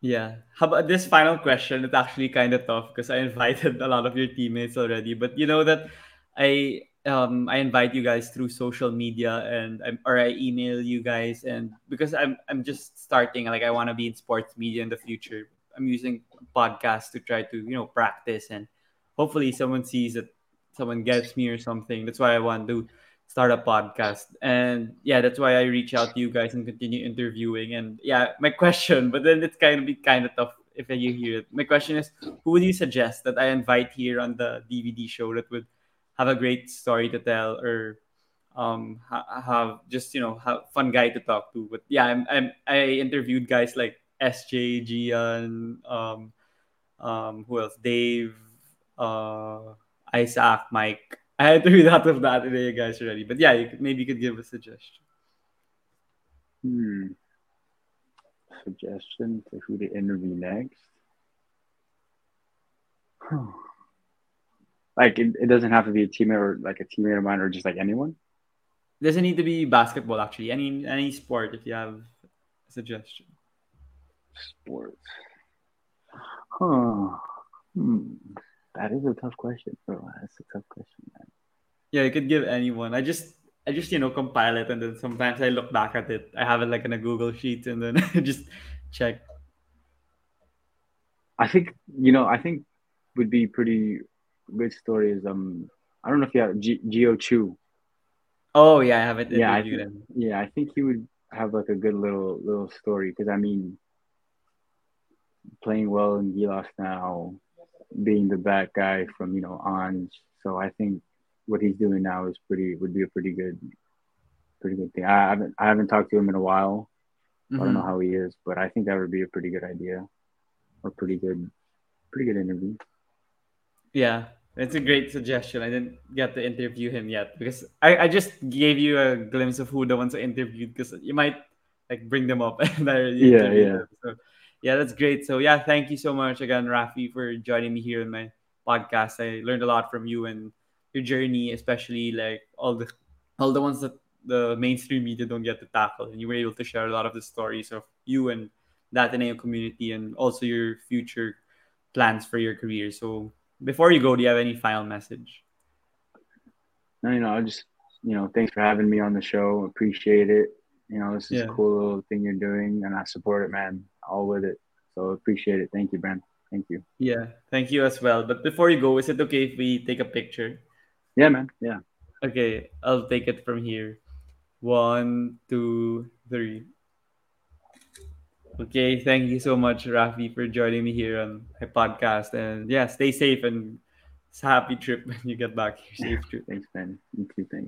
Speaker 1: Yeah. How about this final question? It's actually kind of tough because I (laughs) invited a lot of your teammates already, but you know that I um I invite you guys through social media and I, or I email you guys and because I'm I'm just starting like I want to be in sports media in the future. I'm using podcasts to try to you know practice and hopefully someone sees that someone gets me or something. That's why I want to start a podcast. And yeah, that's why I reach out to you guys and continue interviewing. And yeah, my (laughs) question, but then it's kind of be kind of tough if you hear it. My question is, who would you suggest that I invite here on the DVD show that would have a great story to tell or um ha- have just you know have fun guy to talk to? But yeah, I'm, I'm I interviewed guys like SJ, Gian, um, um, who else? Dave, uh, Isaac, Mike. I had to read out of that today, guys, already. But yeah, you could, maybe you could give a suggestion.
Speaker 2: Hmm. Suggestion to who to interview next. like it, it doesn't have to be a teammate or like a teammate of mine or just like anyone.
Speaker 1: Doesn't need to be basketball actually. Any any sport if you have a suggestion.
Speaker 2: Sports. Huh. Hmm. That is a tough question, bro. That's a tough question, man.
Speaker 1: Yeah, you could give anyone. I just I just you know compile it and then sometimes I look back at it. I have it like in a Google sheet and then I (laughs) just check.
Speaker 2: I think you know. I think would be pretty good story is um. I don't know if you have G- Geo Chiu.
Speaker 1: Oh yeah, I have it.
Speaker 2: Yeah, I think, yeah. I think he would have like a good little little story because I mean, playing well in Gilas now, being the bad guy from you know Ange. So I think what he's doing now is pretty would be a pretty good, pretty good thing. I haven't I haven't talked to him in a while. Mm-hmm. I don't know mm-hmm. how he is, but I think that would be a pretty good idea, or pretty good, pretty good interview.
Speaker 1: Yeah, it's a great suggestion. I didn't get to interview him yet because I, I just gave you a glimpse of who the ones I interviewed because you might like bring them up (laughs) and I
Speaker 2: yeah yeah.
Speaker 1: So yeah, that's great. So yeah, thank you so much again, Raffy, for joining me here in my podcast. I learned a lot from you and your journey, especially like all the all the ones that the mainstream media don't get to tackle. And you were able to share a lot of the stories of you and the Ateneo community and also your future plans for your career. So before you go, do you have any final message?
Speaker 2: No, you know, I just you know, thanks for having me on the show. Appreciate it. You know, this is yeah. a cool little thing you're doing, and I support it, man. All with it. So appreciate it. Thank you, Ben. Thank you.
Speaker 1: Yeah, thank you as well. But before you go, is it okay if we take a picture?
Speaker 2: Yeah, man. Yeah.
Speaker 1: Okay, I'll take it from here. One, two, three. Okay, thank you so much, Raffy, for joining me here on my podcast. And yeah, stay safe and happy trip when you get back here. (laughs) Safe trip.
Speaker 2: Thanks, man. You too. Thanks.